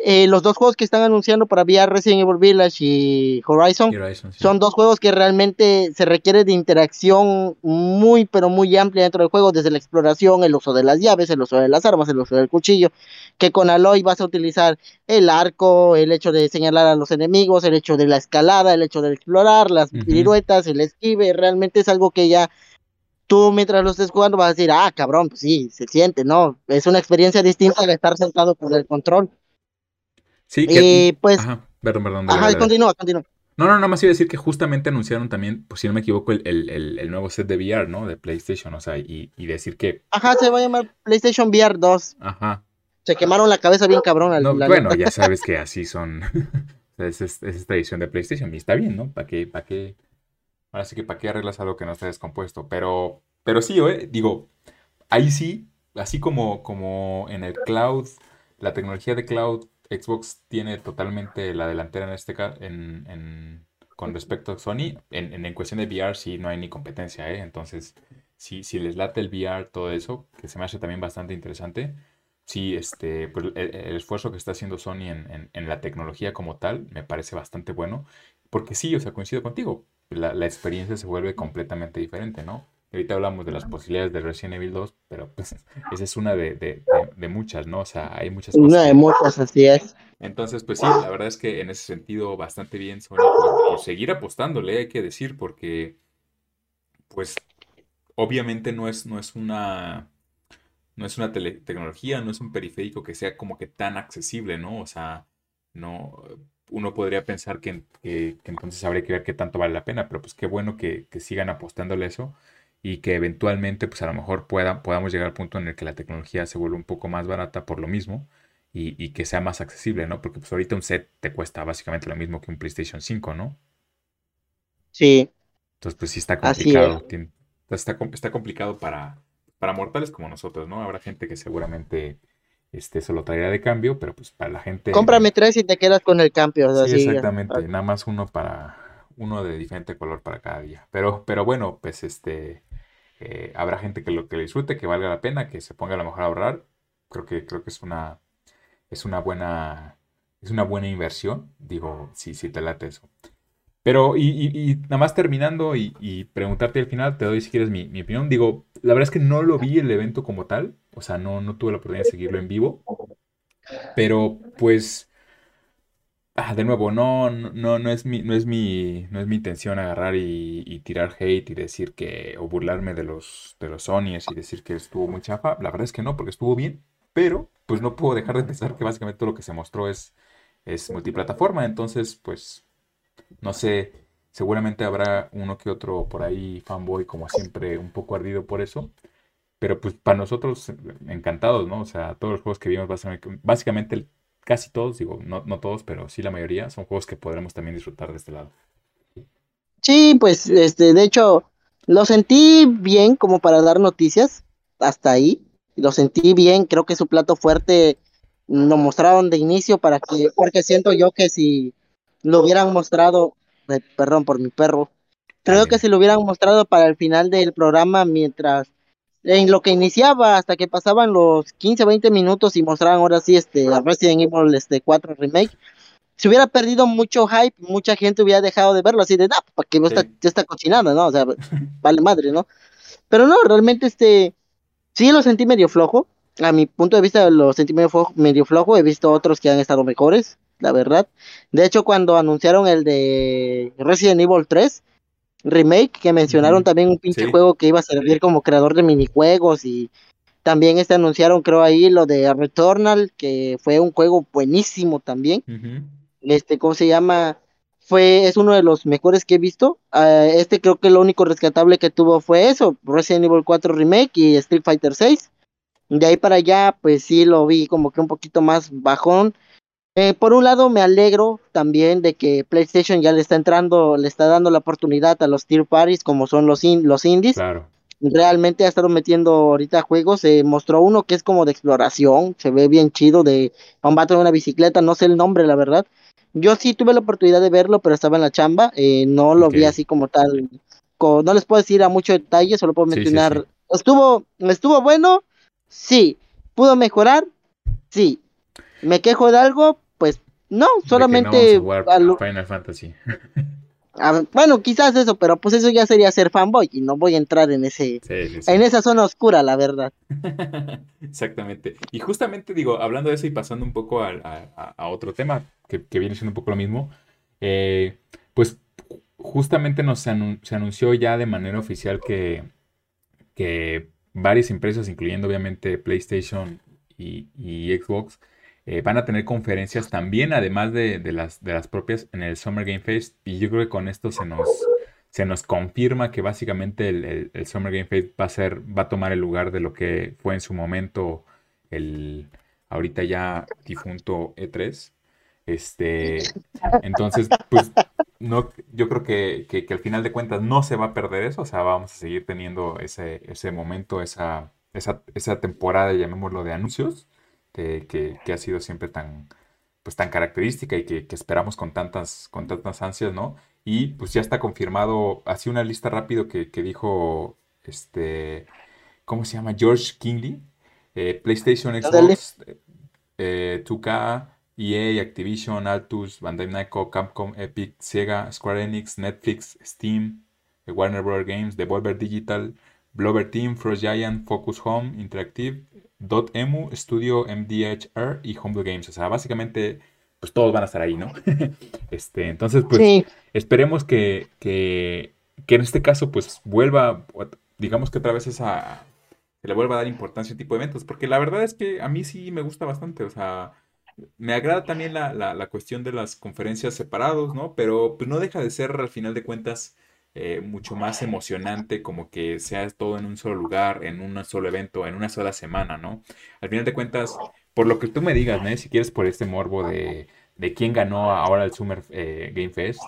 eh, los dos juegos que están anunciando para VR Resident Evil Village y Horizon, son dos juegos que realmente se requiere de interacción muy pero muy amplia dentro del juego, desde la exploración, el uso de las llaves, el uso de las armas, el uso del cuchillo, que con Aloy vas a utilizar el arco, el hecho de señalar a los enemigos, el hecho de la escalada, el hecho de explorar, las piruetas, el esquive, realmente es algo que ya tú mientras lo estés jugando vas a decir, ah, cabrón, pues sí, se siente, ¿no? Es una experiencia distinta de estar sentado con el control. Sí, que... Eh, pues... Ajá, perdón, perdón. Ajá, continúa, continúa. No, no, nada más iba a decir que justamente anunciaron también, pues si no me equivoco, el, el, el, nuevo set de VR, ¿no? De PlayStation, o sea, y, y, decir que... Ajá, se va a llamar PlayStation VR 2. Ajá. Se quemaron la cabeza bien cabrón. Al, bueno, ya [laughs] sabes que así son. [laughs] es, es, es, esta edición de PlayStation y está bien, ¿no? ¿Para qué, para qué? Ahora sí que para qué arreglas algo que no está descompuesto. Pero, pero sí, ¿eh? digo, ahí sí, así como, como en el cloud, la tecnología de cloud Xbox tiene totalmente la delantera en este caso, en, con respecto a Sony. En, en, cuestión de VR sí no hay ni competencia, ¿eh? Entonces, si, si les late el VR, todo eso, que se me hace también bastante interesante, sí, este, pues el, esfuerzo que está haciendo Sony en, en, la tecnología como tal me parece bastante bueno. Porque sí, o sea, coincido contigo, la, la experiencia se vuelve completamente diferente, ¿no? Ahorita hablamos de las posibilidades de Resident Evil 2, pero pues [laughs] esa es una de, muchas, ¿no? O sea, hay muchas cosas. Una de muchas, así es. Entonces, pues sí, la verdad es que en ese sentido bastante bien, Sony, por, seguir apostándole, hay que decir, porque pues obviamente no es, no es una no es una tecnología, no es un periférico que sea como que tan accesible, ¿no? O sea, no, uno podría pensar que, entonces habría que ver qué tanto vale la pena, pero pues qué bueno que, que sigan apostándole eso y que eventualmente pues a lo mejor pueda, podamos llegar al punto en el que la tecnología se vuelva un poco más barata por lo mismo y, que sea más accesible, ¿no? Porque pues ahorita un set te cuesta básicamente lo mismo que un PlayStation 5, ¿no? Sí. Entonces pues sí está complicado. está, está complicado para, para mortales como nosotros, ¿no? Habrá gente que seguramente este, eso lo traerá de cambio, pero pues para la gente... Cómprame tres y te quedas con el cambio. Sí, exactamente. Nada más uno para uno de diferente color para cada día. Pero, pero bueno, pues este habrá gente que lo que disfrute, que valga la pena, que se ponga a lo mejor a ahorrar. Creo que, creo que es una, es una buena, es una buena inversión. Digo, si, si te late eso. Pero, y, nada más terminando y, preguntarte al final, te doy si quieres mi, mi, opinión. Digo, la verdad es que no lo vi el evento como tal. O sea, no, no tuve la oportunidad de seguirlo en vivo. Pero, pues, Ah, de nuevo, no, no, no es mi, no es mi, no es mi intención agarrar y, tirar hate y decir que, o burlarme de los, de los y decir que estuvo muy chafa. La verdad es que no, porque estuvo bien, pero pues no puedo dejar de pensar que básicamente todo lo que se mostró es, es multiplataforma. Entonces, pues, no sé, seguramente habrá uno que otro por ahí fanboy, como siempre, un poco ardido por eso. Pero pues para nosotros encantados, ¿no? O sea, todos los juegos que vimos básicamente, básicamente casi todos, digo, no, no todos, pero sí la mayoría, son juegos que podremos también disfrutar de este lado. Sí, pues, este, de hecho, lo sentí bien como para dar noticias, hasta ahí, lo sentí bien, creo que su plato fuerte lo mostraron de inicio para que, porque siento yo que si lo hubieran mostrado, eh, perdón por mi perro, creo que si lo hubieran mostrado para el final del programa mientras en lo que iniciaba hasta que pasaban los 15, 20 minutos y mostraban ahora sí este Resident Evil este 4 remake, se hubiera perdido mucho hype, mucha gente hubiera dejado de verlo así de, ah, para que no está, ya está cocinando, ¿no? O sea, [laughs] vale madre, ¿no? Pero no, realmente este, sí lo sentí medio flojo, a mi punto de vista lo sentí medio flojo, he visto otros que han estado mejores, la verdad. De hecho, cuando anunciaron el de Resident Evil 3 remake, que mencionaron también un pinche juego que iba a servir como creador de minijuegos y también este anunciaron creo ahí lo de Returnal, que fue un juego buenísimo también. Este, ¿cómo se llama? Fue, es uno de los mejores que he visto. Ah, este creo que lo único rescatable que tuvo fue eso, Resident Evil 4 Remake y Street Fighter 6. De ahí para allá, pues sí lo vi como que un poquito más bajón. Eh, por un lado, me alegro también de que PlayStation ya le está entrando, le está dando la oportunidad a los tier parties como son los, los indies. Claro. Realmente ha estado metiendo ahorita juegos. Se mostró uno que es como de exploración, se ve bien chido, de un vato en una bicicleta, no sé el nombre, la verdad. Yo sí tuve la oportunidad de verlo, pero estaba en la chamba, eh, no lo vi así como tal. no les puedo decir a mucho detalle, solo puedo mencionar. Estuvo, estuvo bueno, Sí. ¿Pudo mejorar? Sí. ¿Me quejo de algo? Pues no, solamente... Final Fantasy. [laughs] bueno, quizás eso, pero pues eso ya sería ser fanboy y no voy a entrar en ese en esa zona oscura, la verdad. [laughs] Exactamente. Y justamente digo, hablando de eso y pasando un poco a, otro tema que, viene siendo un poco lo mismo, eh, pues justamente nos se anunció ya de manera oficial que, que varias empresas, incluyendo obviamente PlayStation y, Xbox, eh, van a tener conferencias también, además de, las, de las propias, en el Summer Game Fest. Y yo creo que con esto se nos, se nos confirma que básicamente el, Summer Game Fest va a, ser, va a tomar el lugar de lo que fue en su momento el ahorita ya difunto E3. Este, entonces, pues no, yo creo que, que, al final de cuentas no se va a perder eso, o sea, vamos a seguir teniendo ese, ese momento, esa, esa, esa temporada, llamémoslo, de anuncios, que, que, ha sido siempre tan, pues, tan característica y que, esperamos con tantas, con tantas ansias, ¿no? Y pues ya está confirmado, así una lista rápido que, dijo, este, ¿cómo se llama? George Kingley, eh, PlayStation, Xbox, 2K, EA, Activision, Altus, Bandai Namco, Capcom, Epic, Sega, Square Enix, Netflix, Steam, Warner Bros. Games, Devolver Digital, Blover Team, Frost Giant, Focus Home, Interactive, Dotemu, Studio MDHR y Homebrew Games. O sea, básicamente, pues todos van a estar ahí, ¿no? [laughs] este, entonces, pues esperemos que, que, que, en este caso, pues vuelva, digamos que otra vez esa, se le vuelva a dar importancia a este tipo de eventos, porque la verdad es que a mí sí me gusta bastante, o sea me agrada también la, la, cuestión de las conferencias separados, ¿no? Pero pues, no deja de ser, al final de cuentas, eh, mucho más emocionante como que sea todo en un solo lugar, en un solo evento, en una sola semana, ¿no? Al final de cuentas, por lo que tú me digas, ¿no? Si quieres por este morbo de, de quién ganó ahora el Summer eh, Game Fest.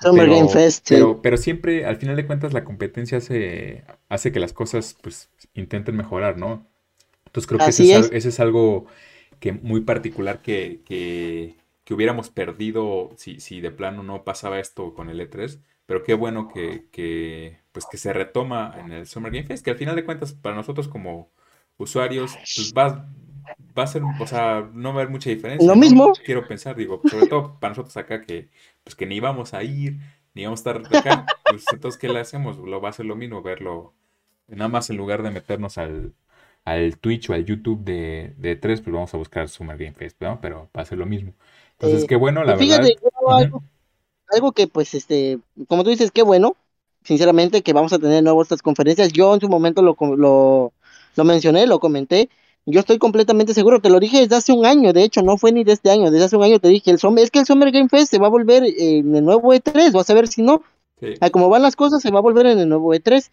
Summer Game Fest, sí. pero, pero, siempre, al final de cuentas, la competencia hace, hace que las cosas, pues, intenten mejorar, ¿no? Entonces creo que ese es algo que muy particular que, que, hubiéramos perdido si, si, de plano no pasaba esto con el E3. Pero qué bueno que, que, pues que se retoma en el Summer Game Fest, que al final de cuentas para nosotros como usuarios pues va, va a ser, o sea, no va a haber mucha diferencia. Lo mismo. Quiero pensar, digo, sobre todo para nosotros acá que pues que ni íbamos a ir, ni íbamos a estar acá, pues entonces ¿qué le hacemos? Lo va a ser lo mismo, verlo, nada más en lugar de meternos al, al Twitch o al YouTube de, de 3, pues vamos a buscar Summer Game Fest, ¿no? Pero va a ser lo mismo. Entonces, qué bueno, la verdad. Algo, que, pues, este, como tú dices, qué bueno, sinceramente, que vamos a tener nuevas estas conferencias. Yo en su momento lo, lo, lo mencioné, lo comenté. Yo estoy completamente seguro, te lo dije desde hace un año, de hecho, no fue ni de este año, desde hace un año te dije, el es que el Summer Game Fest se va a volver en el nuevo E3, vas a ver si no. Sí. como van las cosas, se va a volver en el nuevo E3.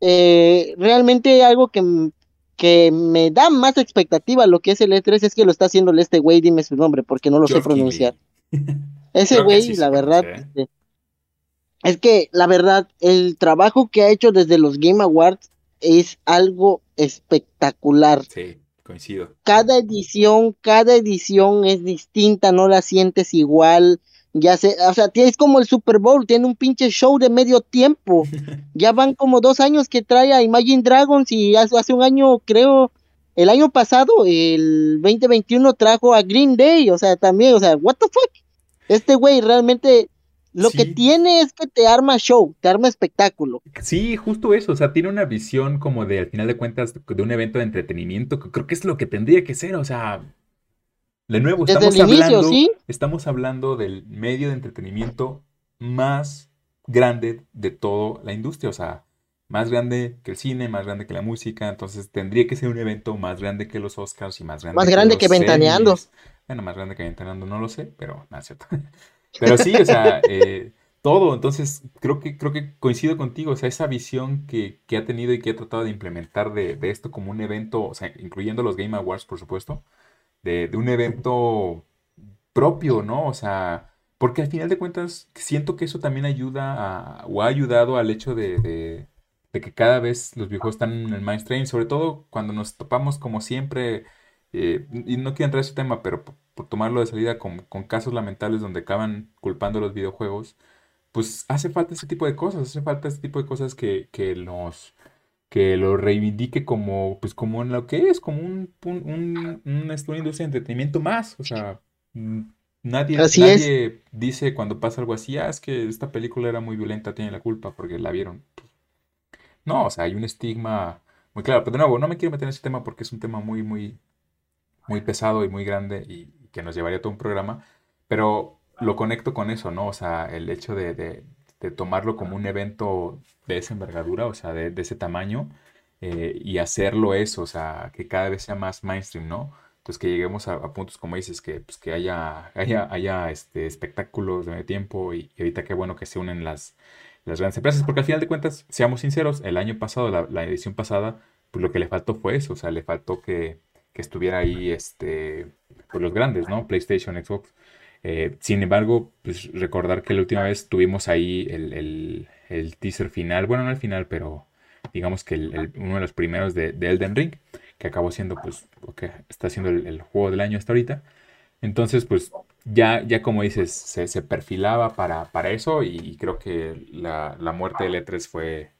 Eh, realmente algo que que me da más expectativa lo que es el E3 es que lo está haciendo este güey, dime su nombre, porque no lo sé pronunciar. [laughs] Ese güey, la verdad, este, es que la verdad, el trabajo que ha hecho desde los Game Awards es algo espectacular. Sí, coincido. Cada edición, cada edición es distinta, no la sientes igual ya sé, o sea, es como el Super Bowl, tiene un pinche show de medio tiempo. [laughs] ya van como dos años que trae a Imagine Dragons y hace, un año, creo, el año pasado, el 2021 trajo a Green Day, o sea, también, o sea, what the fuck. Este güey realmente Lo que tiene es que te arma show, te arma espectáculo. Sí, justo eso, o sea, tiene una visión como de, al final de cuentas, de un evento de entretenimiento, que creo que es lo que tendría que ser, o sea, de nuevo, estamos, hablando, estamos hablando del medio de entretenimiento más grande de toda la industria, o sea, más grande que el cine, más grande que la música, entonces tendría que ser un evento más grande que los Oscars y más grande más grande que Ventaneando. Bueno, más grande que Ventaneando no lo sé, pero no es cierto. [laughs] Pero sí, o sea, eh, todo. Entonces, creo que, creo que coincido contigo. O sea, esa visión que, ha tenido y que ha tratado de implementar de, esto como un evento, o sea, incluyendo los Game Awards, por supuesto, de, un evento propio, ¿no? O sea, porque al final de cuentas siento que eso también ayuda o ha ayudado al hecho de, que cada vez los viejos están en el mainstream, sobre todo cuando nos topamos como siempre, eh, y no quiero entrar a ese tema, pero por tomarlo de salida con, con, casos lamentables donde acaban culpando los videojuegos, pues hace falta ese tipo de cosas, hace falta ese tipo de cosas que, que nos que lo reivindique como pues como en lo que es, como un, un, un, una industria de entretenimiento más, o sea, nadie, nadie dice cuando pasa algo así, ah, es que esta película era muy violenta, tiene la culpa porque la vieron. No, o sea, hay un estigma muy claro, pero de nuevo, no me quiero meter en ese tema porque es un tema muy, muy, muy pesado y muy grande y, que nos llevaría todo un programa, pero lo conecto con eso, ¿no? O sea, el hecho de, tomarlo como un evento de esa envergadura, o sea, de, ese tamaño, eh, y hacerlo eso, o sea, que cada vez sea más mainstream, ¿no? Entonces que lleguemos a, puntos, como dices, que, pues, que haya, haya, haya este, espectáculos de tiempo y, ahorita qué bueno que se unen las, las grandes empresas, porque al final de cuentas, seamos sinceros, el año pasado, la, la edición pasada, pues lo que le faltó fue eso, o sea, le faltó que, que estuviera ahí este, por los grandes, ¿no? PlayStation, Xbox. Eh, sin embargo, pues recordar que la última vez tuvimos ahí el, teaser final, bueno, no el final, pero digamos que uno de los primeros de, Elden Ring, que acabó siendo, pues, que está siendo el, juego del año hasta ahorita. Entonces, pues, ya, ya como dices, se, perfilaba para, para, eso y creo que la, muerte de E3 fue,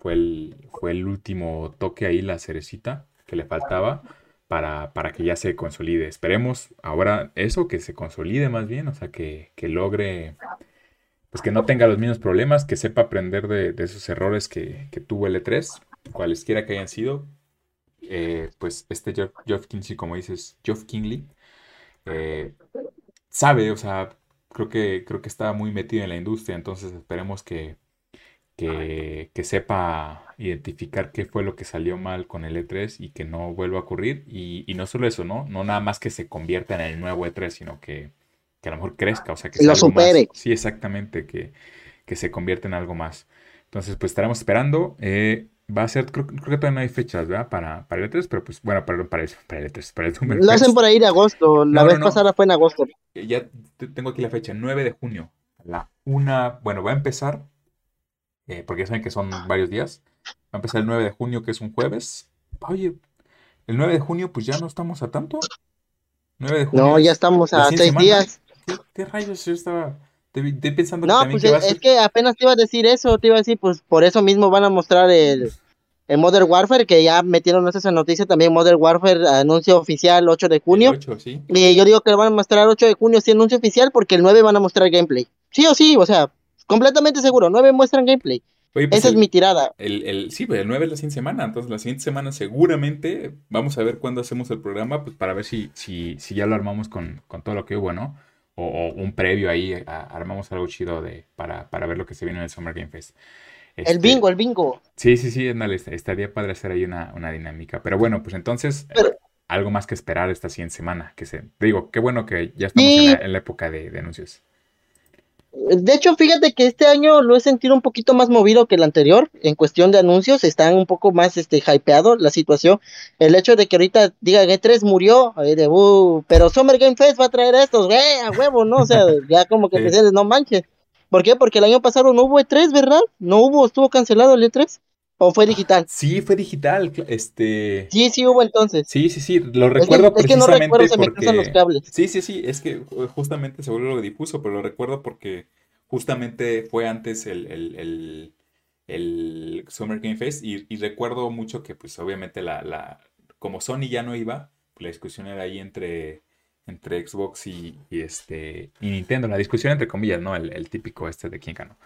fue, el, fue el último toque ahí, la cerecita que le faltaba para, para, que ya se consolide. Esperemos ahora eso, que se consolide más bien, o sea, que, logre, pues que no tenga los mismos problemas, que sepa aprender de, esos errores que, tuvo el E3, cualesquiera que hayan sido. Eh, pues este Geoff, Geoff como dices, Geoff Kingley, eh, sabe, o sea, creo que, creo que está muy metido en la industria, entonces esperemos que, que, sepa identificar qué fue lo que salió mal con el E3 y que no vuelva a ocurrir. Y, no solo eso, ¿no? No nada más que se convierta en el nuevo E3, sino que, a lo mejor crezca, o sea, que lo supere. Sí, exactamente, que, que se convierta en algo más. Entonces, pues estaremos esperando. Eh, va a ser, creo, que todavía no hay fechas, ¿verdad? Para, para el E3, pero pues, bueno, para, para, el, para el E3, para el Lo hacen por ahí de agosto, la vez pasada fue en agosto. Ya tengo aquí la fecha, 9 de junio. La una, bueno, va a empezar eh, porque ya saben que son varios días. Va a empezar el 9 de junio, que es un jueves. Oye, el 9 de junio, pues ya no estamos a tanto. 9 de junio. No, ya estamos a seis días. ¿Qué, rayos? Yo estaba estoy pensando no, que pues es, que apenas te iba a decir eso, te iba a decir, pues por eso mismo van a mostrar el, el Modern Warfare, que ya metieron esa noticia también, Modern Warfare, anuncio oficial 8 de junio. 8, ¿sí? Y yo digo que van a mostrar 8 de junio, sí, anuncio oficial, porque el 9 van a mostrar gameplay. Sí o sí, o sea, Completamente seguro, nueve muestran gameplay. Pues Esa es mi tirada. El, el, sí, el 9 es la siguiente semana, entonces la siguiente semana seguramente vamos a ver cuándo hacemos el programa, pues para ver si, si, si ya lo armamos con, todo lo que hubo, ¿no? O, un previo ahí, armamos algo chido de, para, ver lo que se viene en el Summer Game Fest. el este, bingo, el bingo. Sí, sí, sí, estaría padre hacer ahí una, dinámica. Pero bueno, pues entonces, algo más que esperar esta siguiente semana. Que se, digo, qué bueno que ya estamos en, la, época de anuncios. De hecho, fíjate que este año lo he sentido un poquito más movido que el anterior en cuestión de anuncios, están un poco más este hypeado la situación. El hecho de que ahorita diga que 3 murió, de, uh, pero Summer Game Fest va a traer estos, eh, a huevo, ¿no? O sea, [laughs] ya como que sí. no manches. ¿Por qué? Porque el año pasado no hubo E3, ¿verdad? No hubo, estuvo cancelado el E3. ¿O fue digital? Sí, fue digital, este... Sí, sí hubo entonces. Sí, sí, sí, lo recuerdo es que, no recuerdo, se me cruzan los cables. Sí, sí, sí, es que justamente se lo difuso, pero lo recuerdo porque justamente fue antes el, Summer Game Fest y, recuerdo mucho que pues obviamente la, la, como Sony ya no iba, la discusión era ahí entre, entre Xbox y, este, y Nintendo. La discusión entre comillas, ¿no? El, típico este de quién ganó.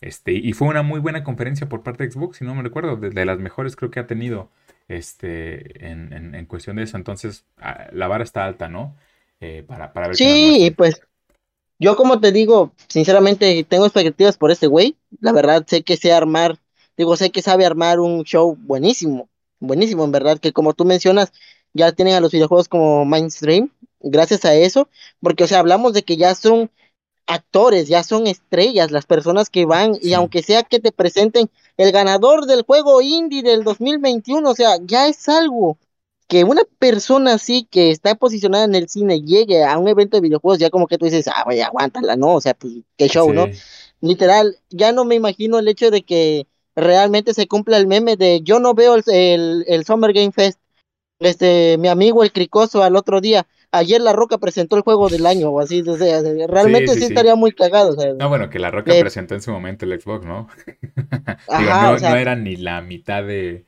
Este, y fue una muy buena conferencia por parte de Xbox, si no me recuerdo, de, las mejores creo que ha tenido este, en, cuestión de eso. Entonces, ah, la vara está alta, ¿no? Eh, para, para ver Sí, y pues yo como te digo, sinceramente tengo expectativas por este güey. La verdad sé que sé armar, digo, sé que sabe armar un show buenísimo, buenísimo, en verdad, que como tú mencionas, ya tienen a los videojuegos como mainstream, gracias a eso, porque, o sea, hablamos de que ya son actores, ya son estrellas las personas que van, y aunque sea que te presenten el ganador del juego indie del 2021, o sea, ya es algo que una persona así que está posicionada en el cine llegue a un evento de videojuegos, ya como que tú dices, ah, vaya, aguántala, ¿no? O sea, pues, qué show, ¿no? Literal, ya no me imagino el hecho de que realmente se cumpla el meme de yo no veo el, el Summer Game Fest este, mi amigo el Cricoso al otro día, ayer La Roca presentó el juego del año o así, o sea, realmente sí, estaría muy cagado. no, bueno, que La Roca presentó en su momento el Xbox, ¿no? [laughs] no, no, era ni la mitad de,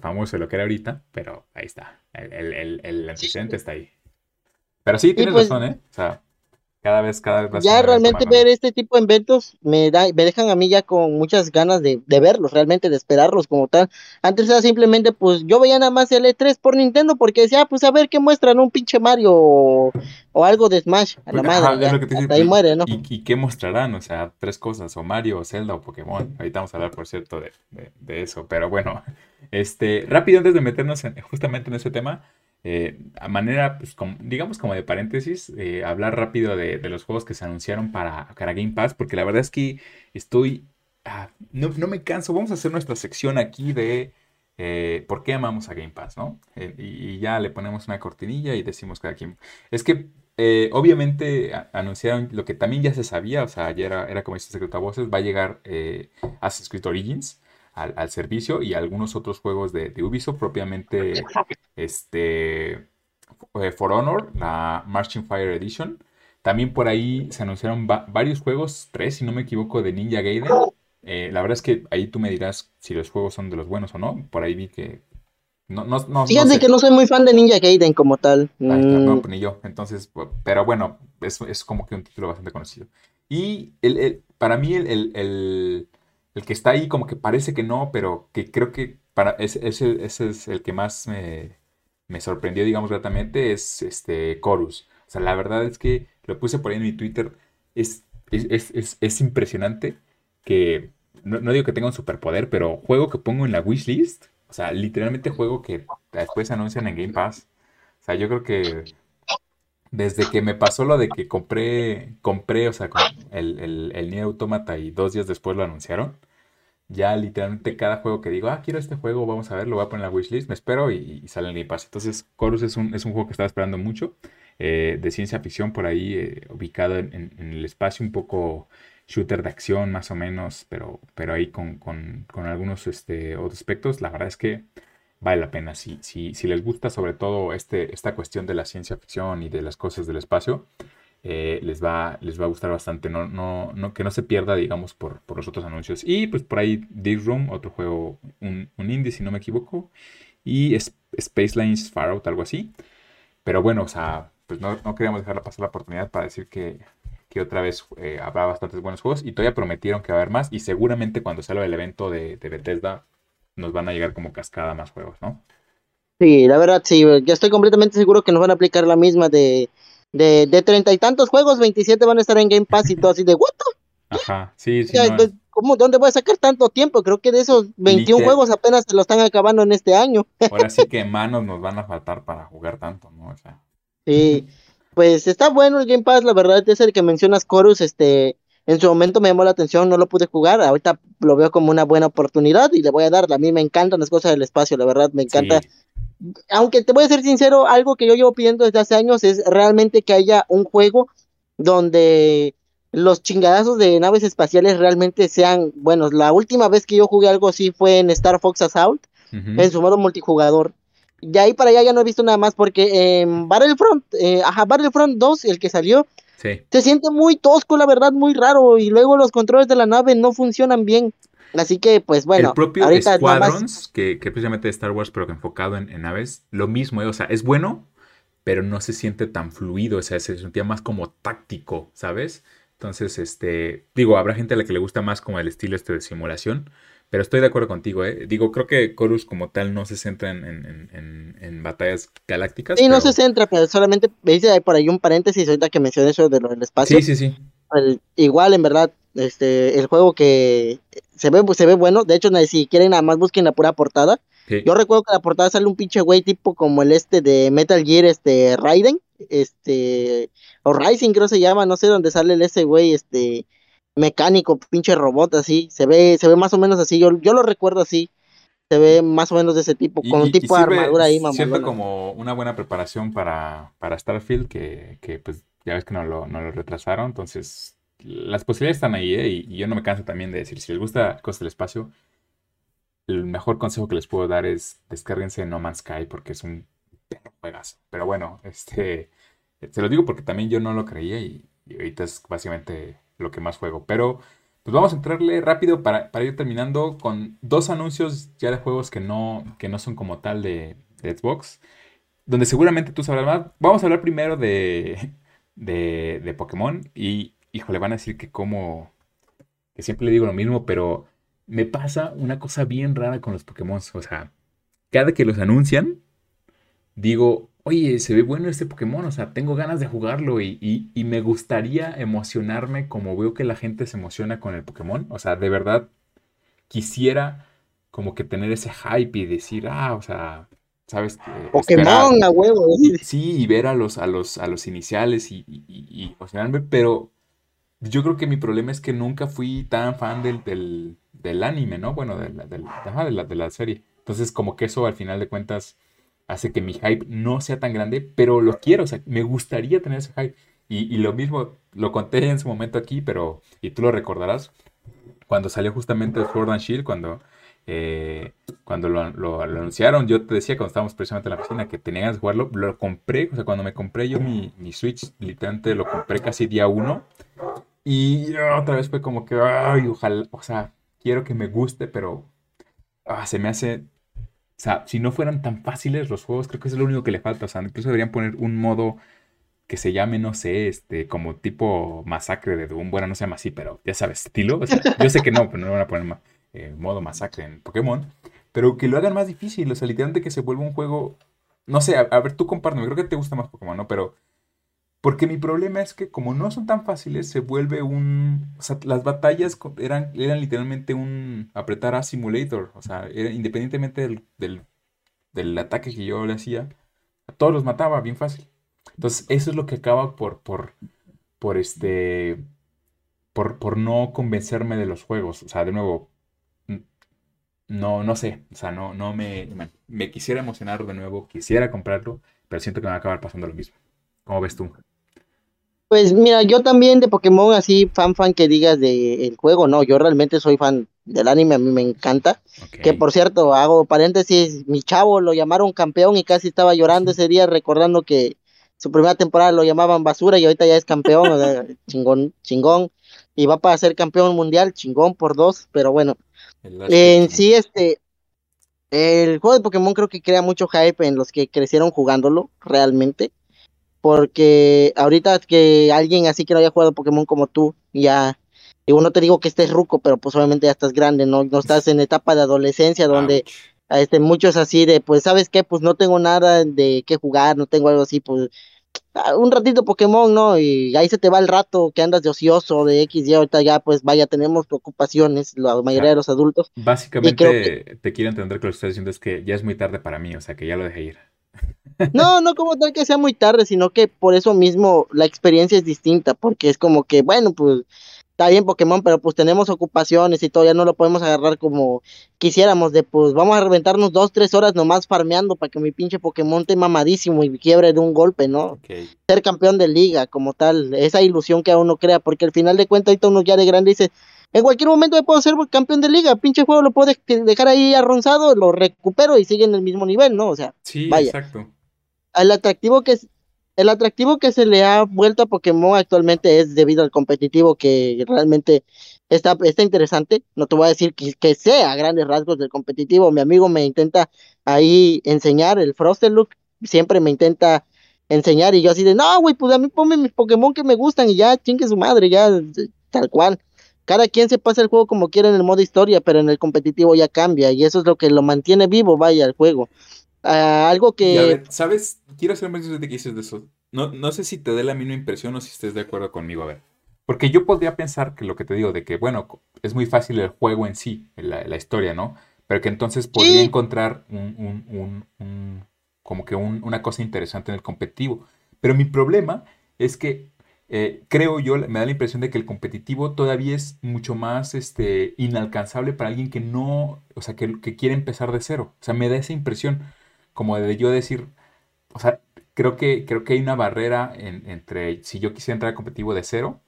famoso de lo que era ahorita, pero ahí está, el, el, el antecedente está ahí. Pero sí, tienes pues razón, ¿eh? O sea, cada vez, cada vez Ya realmente ver este tipo de eventos me, da, me dejan a mí ya con muchas ganas de, verlos, realmente de esperarlos como tal. Antes era simplemente, pues yo veía nada más el E3 por Nintendo porque decía, ah, pues a ver qué muestran, un pinche Mario o, algo de Smash a la madre. ahí pues, muere, ¿no? ¿Y, qué mostrarán? O sea, tres cosas, o Mario, o Zelda, o Pokémon. Ahorita vamos a hablar, por cierto, de, de eso. Pero bueno, este, rápido antes de meternos justamente en ese tema. Eh, a manera, pues, digamos como de paréntesis, eh, hablar rápido de, los juegos que se anunciaron para, Game Pass, porque la verdad es que estoy... Ah, no, me canso, vamos a hacer nuestra sección aquí de eh, por qué amamos a Game Pass, ¿no? Y, ya le ponemos una cortinilla y decimos cada quien. Es que obviamente anunciaron lo que también ya se sabía, o sea, ayer era, como este secreto a voces, va a llegar Assassin's Creed Origins al, servicio y algunos otros juegos de, Ubisoft, propiamente este, eh, For Honor, la Marching Fire Edition. También por ahí se anunciaron varios juegos, tres si no me equivoco, de Ninja Gaiden. Eh, la verdad es que ahí tú me dirás si los juegos son de los buenos o no. Por ahí vi que... No, no, no, Fíjate que no soy muy fan de Ninja Gaiden como tal. no, mm. ni yo. Entonces, pero bueno, es, es como que un título bastante conocido. Y el, para mí el, el que está ahí como que parece que no, pero que creo que para ese, ese, es el que más me, sorprendió, digamos, gratamente, es este Chorus. O sea, la verdad es que lo puse por ahí en mi Twitter, es, es, impresionante que, no, digo que tenga un superpoder, pero juego que pongo en la wishlist, o sea, literalmente juego que después anuncian en Game Pass. O sea, yo creo que desde que me pasó lo de que compré, compré, o sea, el, el, el Nier Automata y dos días después lo anunciaron, ya literalmente cada juego que digo, ah, quiero este juego, vamos a ver, lo voy a poner en la wishlist, me espero y, sale en Game Pass. Entonces, Chorus es un, es un juego que estaba esperando mucho, eh, de ciencia ficción por ahí, eh, ubicado en, el espacio, un poco shooter de acción más o menos, pero, pero ahí con, algunos este, otros aspectos. La verdad es que vale la pena. Si, si, si les gusta sobre todo este, esta cuestión de la ciencia ficción y de las cosas del espacio, eh, les, va, les va a gustar bastante. No, no, no, que no se pierda, digamos, por, por, los otros anuncios. Y pues por ahí Deep Room, otro juego, un, un indie, si no me equivoco. Y Space Lines Far Out, algo así. Pero bueno, o sea, pues no, no queríamos dejar pasar la oportunidad para decir que, que otra vez eh, habrá bastantes buenos juegos. Y todavía prometieron que va a haber más. Y seguramente cuando salga el evento de, de Bethesda, nos van a llegar como cascada más juegos, ¿no? Sí, la verdad, sí. Ya estoy completamente seguro que nos van a aplicar la misma de de treinta y tantos juegos, 27 van a estar en Game Pass y todo así de, ¿what? Ajá, sí, sí. Pues, ¿cómo, ¿Dónde voy a sacar tanto tiempo? Creo que de esos 21 juegos apenas se lo están acabando en este año. Ahora sí [laughs] que manos nos van a faltar para jugar tanto, ¿no? O sea. Sí, pues está bueno el Game Pass, la verdad es el que mencionas Chorus, este, en su momento me llamó la atención, no lo pude jugar, ahorita lo veo como una buena oportunidad y le voy a dar, a mí me encantan las cosas del espacio, la verdad, me encanta aunque te voy a ser sincero, algo que yo llevo pidiendo desde hace años es realmente que haya un juego donde los chingadazos de naves espaciales realmente sean buenos. La última vez que yo jugué algo así fue en Star Fox Assault, en su modo multijugador. De ahí para allá ya no he visto nada más porque en Battlefront, eh, ajá, Battlefront 2, el que salió, se siente muy tosco, la verdad, muy raro. Y luego los controles de la nave no funcionan bien. Así que, pues bueno. El propio Squadrons, que, que precisamente de Star Wars, pero que enfocado en, naves, lo mismo, eh, o sea, es bueno, pero no se siente tan fluido, o sea, se sentía más como táctico, ¿sabes? Entonces, este, digo, habrá gente a la que le gusta más como el estilo este de simulación, pero estoy de acuerdo contigo, ¿eh? Digo, creo que Chorus como tal no se centra en, batallas galácticas. Sí, no se centra, pero solamente me dice por ahí un paréntesis ahorita que mencioné eso de lo del espacio. Sí, sí, sí. igual, en verdad, este, el juego que se ve, se ve bueno. De hecho, si quieren nada más busquen la pura portada. Yo recuerdo que la portada sale un pinche güey tipo como el este de Metal Gear, este Raiden, este, o Rising creo se llama, no sé dónde sale el ese güey, este, mecánico, pinche robot así, se ve, se ve más o menos así, yo, yo lo recuerdo así, se ve más o menos de ese tipo, con un tipo de armadura ahí, mamá. Siento como una buena preparación para, para Starfield, que, que pues ya ves que no lo, no lo retrasaron, entonces las posibilidades están ahí, ¿eh? y, yo no me canso también de decir, si les gusta Costa del Espacio, el mejor consejo que les puedo dar es descárguense No Man's Sky, porque es un juegazo. Pero bueno, este, se lo digo porque también yo no lo creía y, ahorita es básicamente lo que más juego. Pero pues vamos a entrarle rápido para, ir terminando con dos anuncios ya de juegos que no, que no son como tal de, Xbox, donde seguramente tú sabrás más. Vamos a hablar primero de, de, de Pokémon y, híjole, van a decir que como, que siempre le digo lo mismo, pero me pasa una cosa bien rara con los Pokémon. O sea, cada que los anuncian, digo, oye, se ve bueno este Pokémon, o sea, tengo ganas de jugarlo y, me gustaría emocionarme como veo que la gente se emociona con el Pokémon. O sea, de verdad quisiera como que tener ese hype y decir, ah, o sea, ¿sabes? Pokémon a huevo. Sí, y ver a los, a los, a los iniciales y, y, emocionarme, pero yo creo que mi problema es que nunca fui tan fan del, del, anime, ¿no? Bueno, de la, de, la, de la serie. Entonces, como que eso al final de cuentas hace que mi hype no sea tan grande, pero lo quiero, o sea, me gustaría tener ese hype. Y, lo mismo, lo conté en su momento aquí, pero, y tú lo recordarás, cuando salió justamente Sword and Shield, cuando, eh, cuando lo, anunciaron, yo te decía cuando estábamos precisamente en la oficina que tenía de jugarlo, lo compré, o sea, cuando me compré yo mi, mi Switch, literalmente lo compré casi día uno, y otra vez fue como que, ay, ojalá, o sea, quiero que me guste, pero ah, se me hace o sea, si no fueran tan fáciles los juegos, creo que es lo único que le falta. O sea, incluso deberían poner un modo que se llame, no sé, este, como tipo masacre de Doom. Bueno, no se llama así, pero ya sabes, estilo. O sea, yo sé que no, pero no van a poner eh, modo masacre en Pokémon. Pero que lo hagan más difícil. O sea, literalmente que se vuelva un juego. No sé, a, ver, tú compárteme. Creo que te gusta más Pokémon, ¿no? Pero. Porque mi problema es que como no son tan fáciles, se vuelve un... O sea, las batallas eran, eran literalmente un apretar a simulator. O sea, independientemente del, del, ataque que yo le hacía, a todos los mataba bien fácil. Entonces, eso es lo que acaba por, por, por este... Por, por no convencerme de los juegos. O sea, de nuevo, no, no sé. O sea, no, no me, me quisiera emocionar de nuevo, quisiera comprarlo, pero siento que me va a acabar pasando lo mismo. ¿Cómo ves tú? Pues mira, yo también de Pokémon, así fan fan que digas del juego, no, yo realmente soy fan del anime, a mí me encanta. Que por cierto, hago paréntesis, mi chavo lo llamaron campeón y casi estaba llorando ese día recordando que su primera temporada lo llamaban basura y ahorita ya es campeón, [laughs] chingón, chingón. Y va para ser campeón mundial, chingón por dos, pero bueno. En sí, este, el juego de Pokémon creo que crea mucho hype en los que crecieron jugándolo, realmente porque ahorita que alguien así que no haya jugado Pokémon como tú, ya, digo, no te digo que estés ruco, pero pues obviamente ya estás grande, no, no estás en etapa de adolescencia donde este, muchos así de, pues, ¿sabes qué? Pues no tengo nada de qué jugar, no tengo algo así, pues, ah, un ratito Pokémon, ¿no? Y ahí se te va el rato que andas de ocioso, de X y ahorita ya, pues, vaya, tenemos preocupaciones, la mayoría de los adultos. Básicamente, te quiero entender que lo que estás diciendo es que ya es muy tarde para mí, o sea, que ya lo dejé ir. No, no como tal que sea muy tarde, sino que por eso mismo la experiencia es distinta, porque es como que, bueno, pues está bien Pokémon, pero pues tenemos ocupaciones y todo, ya no lo podemos agarrar como quisiéramos, de pues vamos a reventarnos dos, tres horas nomás farmeando para que mi pinche Pokémon esté mamadísimo y quiebre de un golpe, ¿no? Ser campeón de liga como tal, esa ilusión que a uno crea, porque al final de cuentas ahorita uno ya de grande dice, en cualquier momento me puedo ser campeón de liga, pinche juego lo puedo dejar ahí arronzado, lo recupero y sigue en el mismo nivel, ¿no? O sea, sí, exacto el atractivo que el atractivo que se le ha vuelto a Pokémon actualmente es debido al competitivo que realmente está, está interesante. No te voy a decir que, que sea grandes rasgos del competitivo. Mi amigo me intenta ahí enseñar el Frosted Look. Siempre me intenta enseñar y yo así de, no, güey, pues a mí ponme mis Pokémon que me gustan y ya, chingue su madre, ya, tal cual. Cada quien se pasa el juego como quiera en el modo historia, pero en el competitivo ya cambia y eso es lo que lo mantiene vivo, vaya, el juego. Ah, algo que... ¿sabes? Quiero hacer un mensaje de que dices de eso. No, no sé si te dé la misma impresión o si estés de acuerdo conmigo, a ver. Porque yo podría pensar que lo que te digo, de que, bueno, es muy fácil el juego en sí, la, la historia, ¿no? Pero que entonces podría encontrar un, como que una cosa interesante en el competitivo. Pero mi problema es que eh, creo yo, me da la impresión de que el competitivo todavía es mucho más este, inalcanzable para alguien que no, o sea, que, que quiere empezar de cero. O sea, me da esa impresión como de yo decir, o sea, creo que, creo que hay una barrera entre si yo quisiera entrar al competitivo de cero,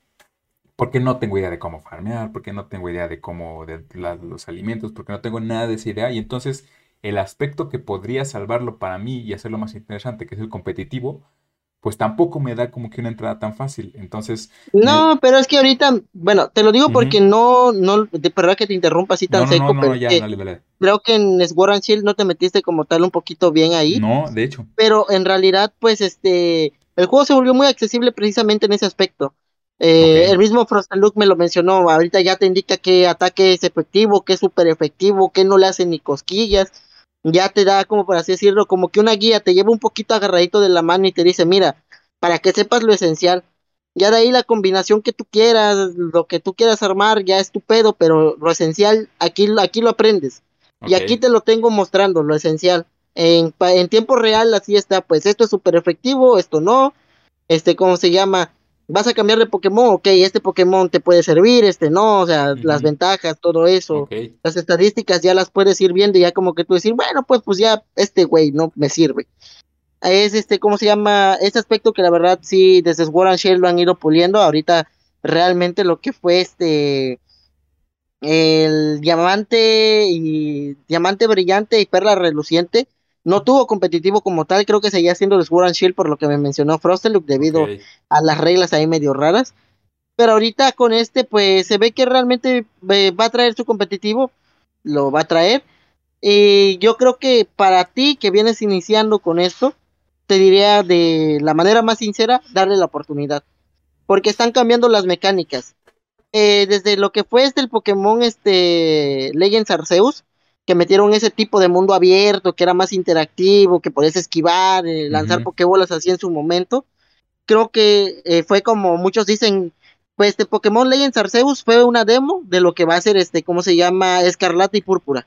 porque no tengo idea de cómo farmear, porque no tengo idea de cómo, de los alimentos, porque no tengo nada de esa idea, y entonces el aspecto que podría salvarlo para mí y hacerlo más interesante, que es el competitivo, pues tampoco me da como que una entrada tan fácil. Entonces. No, pero es que ahorita, bueno, te lo digo porque no, no, de verdad que te interrumpa así tan seco, pero creo que en Sword and Shield no te metiste como tal un poquito bien ahí. No, de hecho. Pero en realidad, pues este, el juego se volvió muy accesible precisamente en ese aspecto. Eh, el mismo Frost Luke me lo mencionó, ahorita ya te indica qué ataque es efectivo, qué es súper efectivo, qué no le hace ni cosquillas ya te da, como por así decirlo, como que una guía, te lleva un poquito agarradito de la mano y te dice, mira, para que sepas lo esencial. Ya de ahí la combinación que tú quieras, lo que tú quieras armar, ya es tu pedo, pero lo esencial, aquí, aquí lo aprendes. Y aquí te lo tengo mostrando, lo esencial. En, en tiempo real, así está, pues esto es súper efectivo, esto no. Este, ¿cómo se llama? Vas a cambiar de Pokémon, ok, este Pokémon te puede servir, este no, o sea, las ventajas, todo eso, las estadísticas ya las puedes ir viendo y ya como que tú decir, bueno, pues pues ya este güey no me sirve. Es este, ¿cómo se llama? Este aspecto que la verdad sí, desde Sword and Shield lo han ido puliendo, ahorita realmente lo que fue este, el diamante y diamante brillante y perla reluciente, no tuvo competitivo como tal, creo que seguía siendo el Sword and Shield por lo que me mencionó Frosteluk debido a las reglas ahí medio raras. Pero ahorita con este, pues se ve que realmente eh, va a traer su competitivo, lo va a traer. Y yo creo que para ti que vienes iniciando con esto, te diría de la manera más sincera, darle la oportunidad. Porque están cambiando las mecánicas. Eh, desde lo que fue este el Pokémon este Legends Arceus, que metieron ese tipo de mundo abierto, que era más interactivo, que podías esquivar, eh, lanzar pokebolas así en su momento. Creo que eh, fue como muchos dicen, pues este Pokémon Legends Arceus fue una demo de lo que va a ser este, ¿cómo se llama? Escarlata y Púrpura.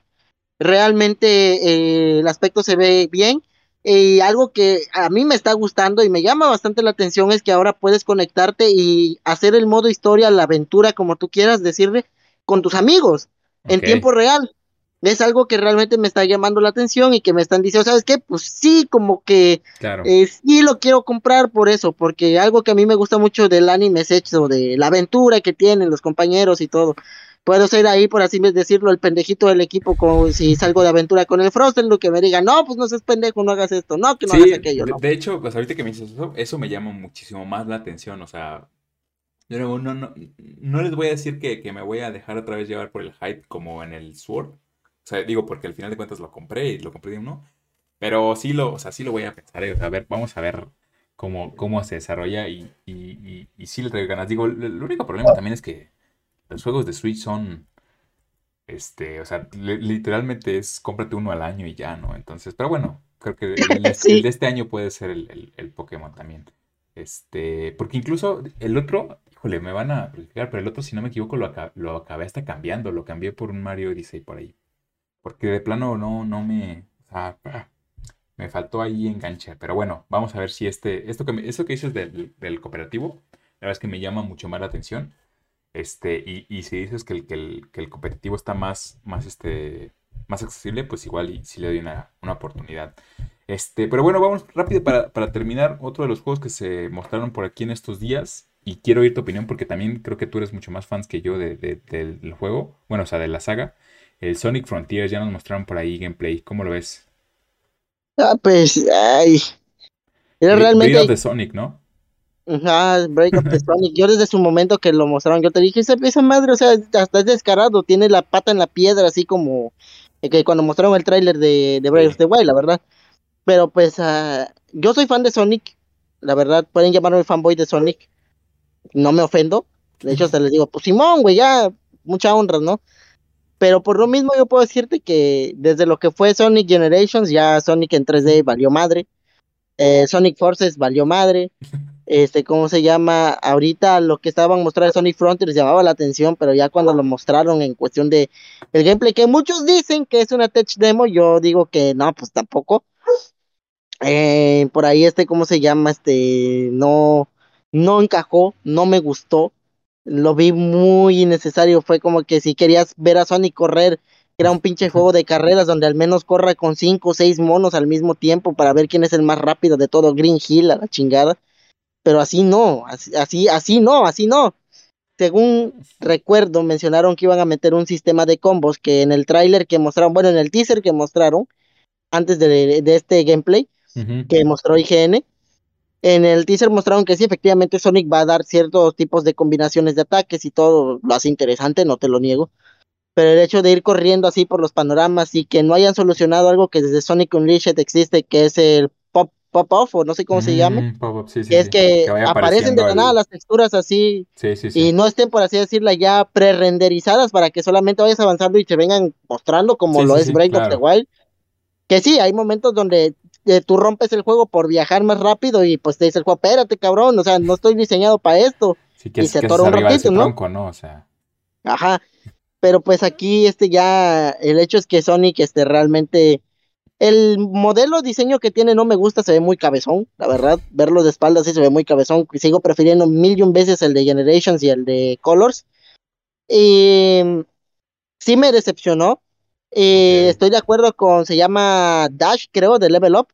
Realmente eh, el aspecto se ve bien. Y algo que a mí me está gustando y me llama bastante la atención es que ahora puedes conectarte y hacer el modo historia, la aventura, como tú quieras decirle, con tus amigos en tiempo real es algo que realmente me está llamando la atención y que me están diciendo, ¿sabes qué? Pues sí, como que claro. Eh, sí lo quiero comprar por eso, porque algo que a mí me gusta mucho del anime es hecho de la aventura que tienen los compañeros y todo. Puedo ser ahí, por así decirlo, el pendejito del equipo, como si salgo de aventura con el Frost, en lo que me diga, no, pues no seas pendejo, no hagas esto, no, que no hagas aquello. De, hecho, pues ahorita que me dices eso, eso me llama muchísimo más la atención, o sea, no, no, no, no les voy a decir que, que me voy a dejar otra vez llevar por el hype como en el Sword, o sea, digo, porque al final de cuentas lo compré y lo compré de uno. Pero sí lo, o sea, sí lo voy a pensar. Eh, o sea, a ver, vamos a ver cómo, cómo se desarrolla y, y, y, sí le traigo ganas. Digo, el, único problema también es que los juegos de Switch son. Este, o sea, literalmente es cómprate uno al año y ya, ¿no? Entonces, pero bueno, creo que el, [laughs] de este año puede ser el, el, Pokémon también. Este, porque incluso el otro, híjole, me van a crucificar, pero el otro, si no me equivoco, lo, lo acabé hasta cambiando, lo cambié por un Mario Odyssey por ahí. Porque de plano no, no me. O sea, ah, me faltó ahí enganche. Pero bueno, vamos a ver si este. Esto que, eso que dices del, del, cooperativo, la verdad es que me llama mucho más la atención. Este, y, y si dices que el, que el, que el competitivo está más, más, este, más accesible, pues igual y, si le doy una, una oportunidad. Este, pero bueno, vamos rápido para, para, terminar. Otro de los juegos que se mostraron por aquí en estos días. Y quiero oír tu opinión porque también creo que tú eres mucho más fans que yo de, del juego. Bueno, o sea, de la saga. El Sonic Frontiers ya nos mostraron por ahí gameplay. ¿Cómo lo ves? Ah, pues, ay. Era realmente. Break of the Sonic, ¿no? Ajá, Break of the Sonic. Yo desde su momento que lo mostraron, yo te dije, esa, esa madre, o sea, hasta es descarado, tiene la pata en la piedra, así como eh, que cuando mostraron el tráiler de, de Break of the Wild, la verdad. Pero pues, uh, yo soy fan de Sonic, la verdad, pueden llamarme fanboy de Sonic, no me ofendo, de hecho, [laughs] se les digo, pues Simón, güey, ya, mucha honra, ¿no? Pero por lo mismo yo puedo decirte que desde lo que fue Sonic Generations, ya Sonic en 3D valió madre. Eh, Sonic Forces valió madre. [laughs] Este, ¿cómo se llama? Ahorita lo que estaban mostrando Sonic Frontiers llamaba la atención, pero ya cuando lo mostraron en cuestión de el gameplay, que muchos dicen que es una tech demo, yo digo que no, pues tampoco. Eh, por ahí este, ¿cómo se llama? Este, no, no encajó, no me gustó lo vi muy innecesario. Fue como que si querías ver a Sonic correr, era un pinche juego de carreras donde al menos corra con cinco o seis monos al mismo tiempo para ver quién es el más rápido de todo Green Hill a la chingada. Pero así no, así, así, no, así no. Según recuerdo, mencionaron que iban a meter un sistema de combos que en el tráiler que mostraron, bueno, en el teaser que mostraron antes de, este gameplay que mostró IGN, en el teaser mostraron que sí, efectivamente Sonic va a dar ciertos tipos de combinaciones de ataques y todo lo hace interesante, no te lo niego. Pero el hecho de ir corriendo así por los panoramas y que no hayan solucionado algo que desde Sonic Unleashed existe, que es el pop pop off o no sé cómo se llame, mm, es que, aparecen de la nada las texturas así y no estén por así decirla ya pre-renderizadas para que solamente vayas avanzando y te vengan mostrando como lo es Break of the Wild. Que sí, hay momentos donde tú rompes el juego por viajar más rápido y pues te dice el juego, espérate cabrón, o sea, no estoy diseñado para esto. y se atora un ratito, ¿no? ¿no? O sea. Ajá. Pero pues aquí este ya, el hecho es que Sonic este realmente, el modelo diseño que tiene no me gusta, se ve muy cabezón, la verdad, verlo de espaldas sí se ve muy cabezón, sigo prefiriendo mil y un veces el de Generations y el de Colors. Y sí me decepcionó, y Estoy de acuerdo con, se llama Dash, creo, de Level Up.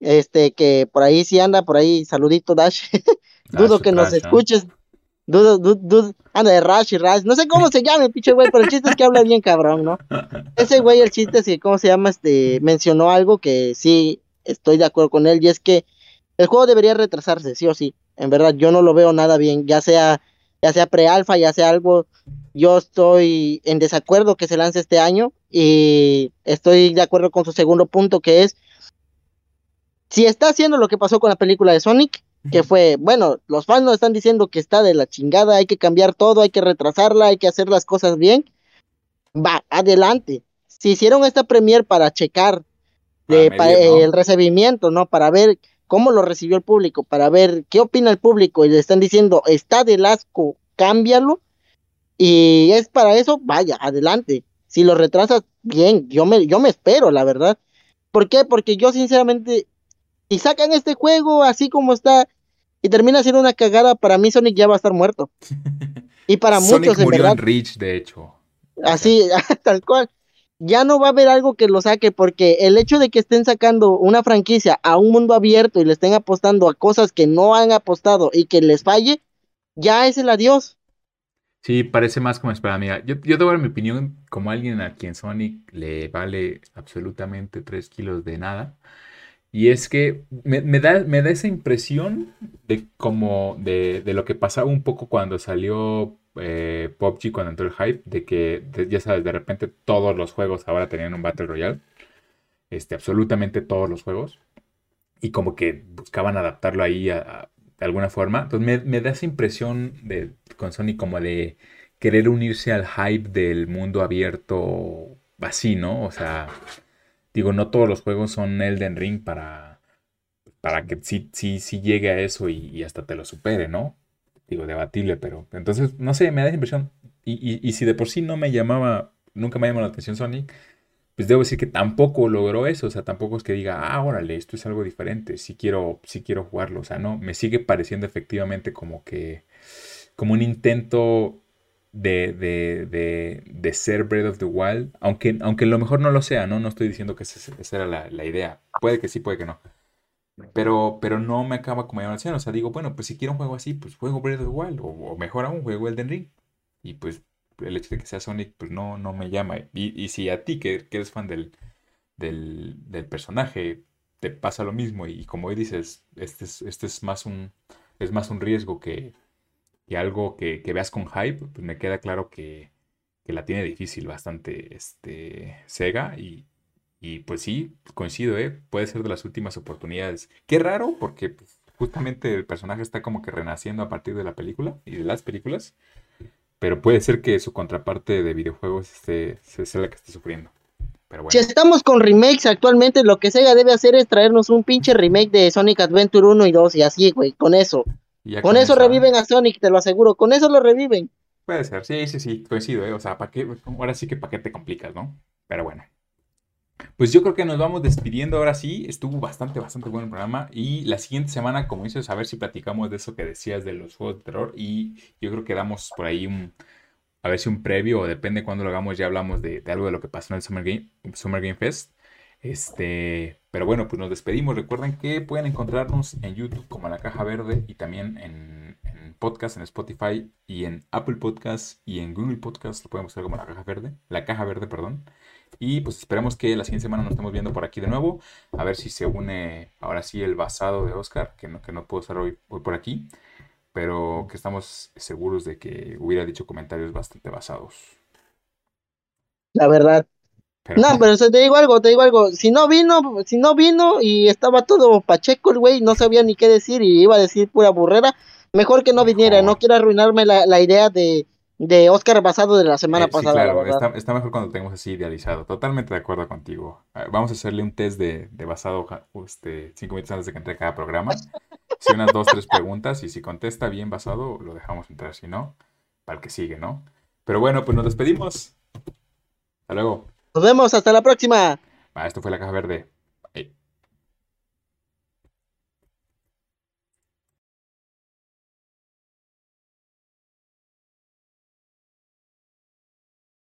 Este, que por ahí sí anda, por ahí, saludito Dash. [laughs] dudo que nos escuches. Dudo, dudo, dudo, anda de Rash y Rash. No sé cómo se llama, pinche güey, pero el chiste es que habla bien cabrón, ¿no? [laughs] Ese güey, el chiste es que, ¿cómo se llama? Este, mencionó algo que sí estoy de acuerdo con él, y es que el juego debería retrasarse, sí o sí. En verdad, yo no lo veo nada bien, ya sea, ya sea pre-alfa, ya sea algo. Yo estoy en desacuerdo que se lance este año y estoy de acuerdo con su segundo punto que es, si está haciendo lo que pasó con la película de Sonic, que fue, bueno, los fans nos están diciendo que está de la chingada, hay que cambiar todo, hay que retrasarla, hay que hacer las cosas bien, va, adelante. Si hicieron esta premier para checar el recibimiento, ¿no? Para ver cómo lo recibió el público, para ver qué opina el público y le están diciendo, está del asco, cámbialo. Y es para eso, vaya, adelante si lo retrasas, bien, yo me, yo me espero, la verdad. ¿Por qué? Porque yo sinceramente, si sacan este juego así como está y termina siendo una cagada, para mí Sonic ya va a estar muerto. [laughs] Y para muchos, en verdad. Reach, de hecho. Así, [laughs] tal cual. Ya no va a haber algo que lo saque, porque el hecho de que estén sacando una franquicia a un mundo abierto y le estén apostando a cosas que no han apostado y que les falle, ya es el adiós. Sí, parece más como espera, amiga. Yo, yo debo dar mi opinión como alguien a quien Sonic le vale absolutamente 3 kilos de nada. Y es que me, da, me da esa impresión de como de, lo que pasaba un poco cuando salió eh, PUBG, cuando entró el hype, de que ya sabes, de repente todos los juegos ahora tenían un Battle Royale. Este, absolutamente todos los juegos. Y como que buscaban adaptarlo ahí a, de alguna forma. Entonces me, da esa impresión de, con Sony como de querer unirse al hype del mundo abierto así, ¿no? O sea, digo, no todos los juegos son Elden Ring para, para que sí, sí, sí llegue a eso y, hasta te lo supere, ¿no? Digo, debatible, pero entonces, no sé, me da esa impresión. Y, y si de por sí no me llamaba, nunca me llamó la atención Sonic, pues debo decir que tampoco logró eso, o sea, tampoco es que diga, ah, órale, esto es algo diferente, sí quiero, sí quiero jugarlo, o sea, no, me sigue pareciendo efectivamente como que, como un intento de, de, de, de ser Breath of the Wild, aunque, aunque a lo mejor no lo sea, ¿no? No estoy diciendo que esa, era la, idea, puede que sí, puede que no. Pero, pero no me acaba como llamar o sea, digo, bueno, pues si quiero un juego así, pues juego Breath of the Wild, o, o mejor aún, juego Elden Ring. Y pues el hecho de que sea Sonic, pues no, no me llama. Y, si a ti, que, eres fan del, del, personaje, te pasa lo mismo, y, como hoy dices, este es, este es más un es más un riesgo que, algo que, veas con hype, pues me queda claro que, la tiene difícil bastante este, Sega y, y pues sí, coincido, ¿eh? puede ser de las últimas oportunidades. Qué raro, porque pues, justamente el personaje está como que renaciendo a partir de la película y de las películas. Pero puede ser que su contraparte de videojuegos esté, sea la que esté sufriendo. Pero bueno. Si estamos con remakes actualmente, lo que Sega debe hacer es traernos un pinche remake de Sonic Adventure 1 y 2 y así, güey, con eso. Con, eso reviven a Sonic, te lo aseguro, con eso lo reviven. Puede ser, sí, sí, sí, coincido, ¿eh? O sea, ¿para qué? ahora sí que para qué te complicas, ¿no? Pero bueno. Pues yo creo que nos vamos despidiendo ahora sí. Estuvo bastante, bastante bueno el programa. Y la siguiente semana, como dices, a ver si platicamos de eso que decías de los juegos de terror. Y yo creo que damos por ahí un. A ver si un previo, o depende cuándo lo hagamos, ya hablamos de, algo de lo que pasó en el Summer Game, Summer Game Fest. Este, pero bueno, pues nos despedimos. Recuerden que pueden encontrarnos en YouTube como La Caja Verde y también en, en podcast, en Spotify y en Apple Podcast y en Google Podcast. Lo pueden buscar como La Caja Verde. La Caja Verde, perdón. Y pues esperemos que la siguiente semana nos estemos viendo por aquí de nuevo. A ver si se une ahora sí el basado de Oscar, que no, que no puedo estar hoy, por aquí. Pero que estamos seguros de que hubiera dicho comentarios bastante basados. La verdad. no, pero te digo algo, te digo algo. Si no vino, si no vino y estaba todo pacheco el güey, no sabía ni qué decir y iba a decir pura burrera, mejor que no viniera. No quiero arruinarme la, la idea de, de Oscar basado de la semana eh, pasada. claro, está, mejor cuando tengamos así idealizado. Totalmente de acuerdo contigo. Ah, vamos a hacerle un test de, basado este, cinco minutos antes de que entre cada programa. [laughs] Si unas dos, tres preguntas y si contesta bien basado, lo dejamos entrar. Si no, para el que sigue, ¿no? Pero bueno, pues nos despedimos. Hasta luego. Nos vemos, hasta la próxima. esto fue la caja verde.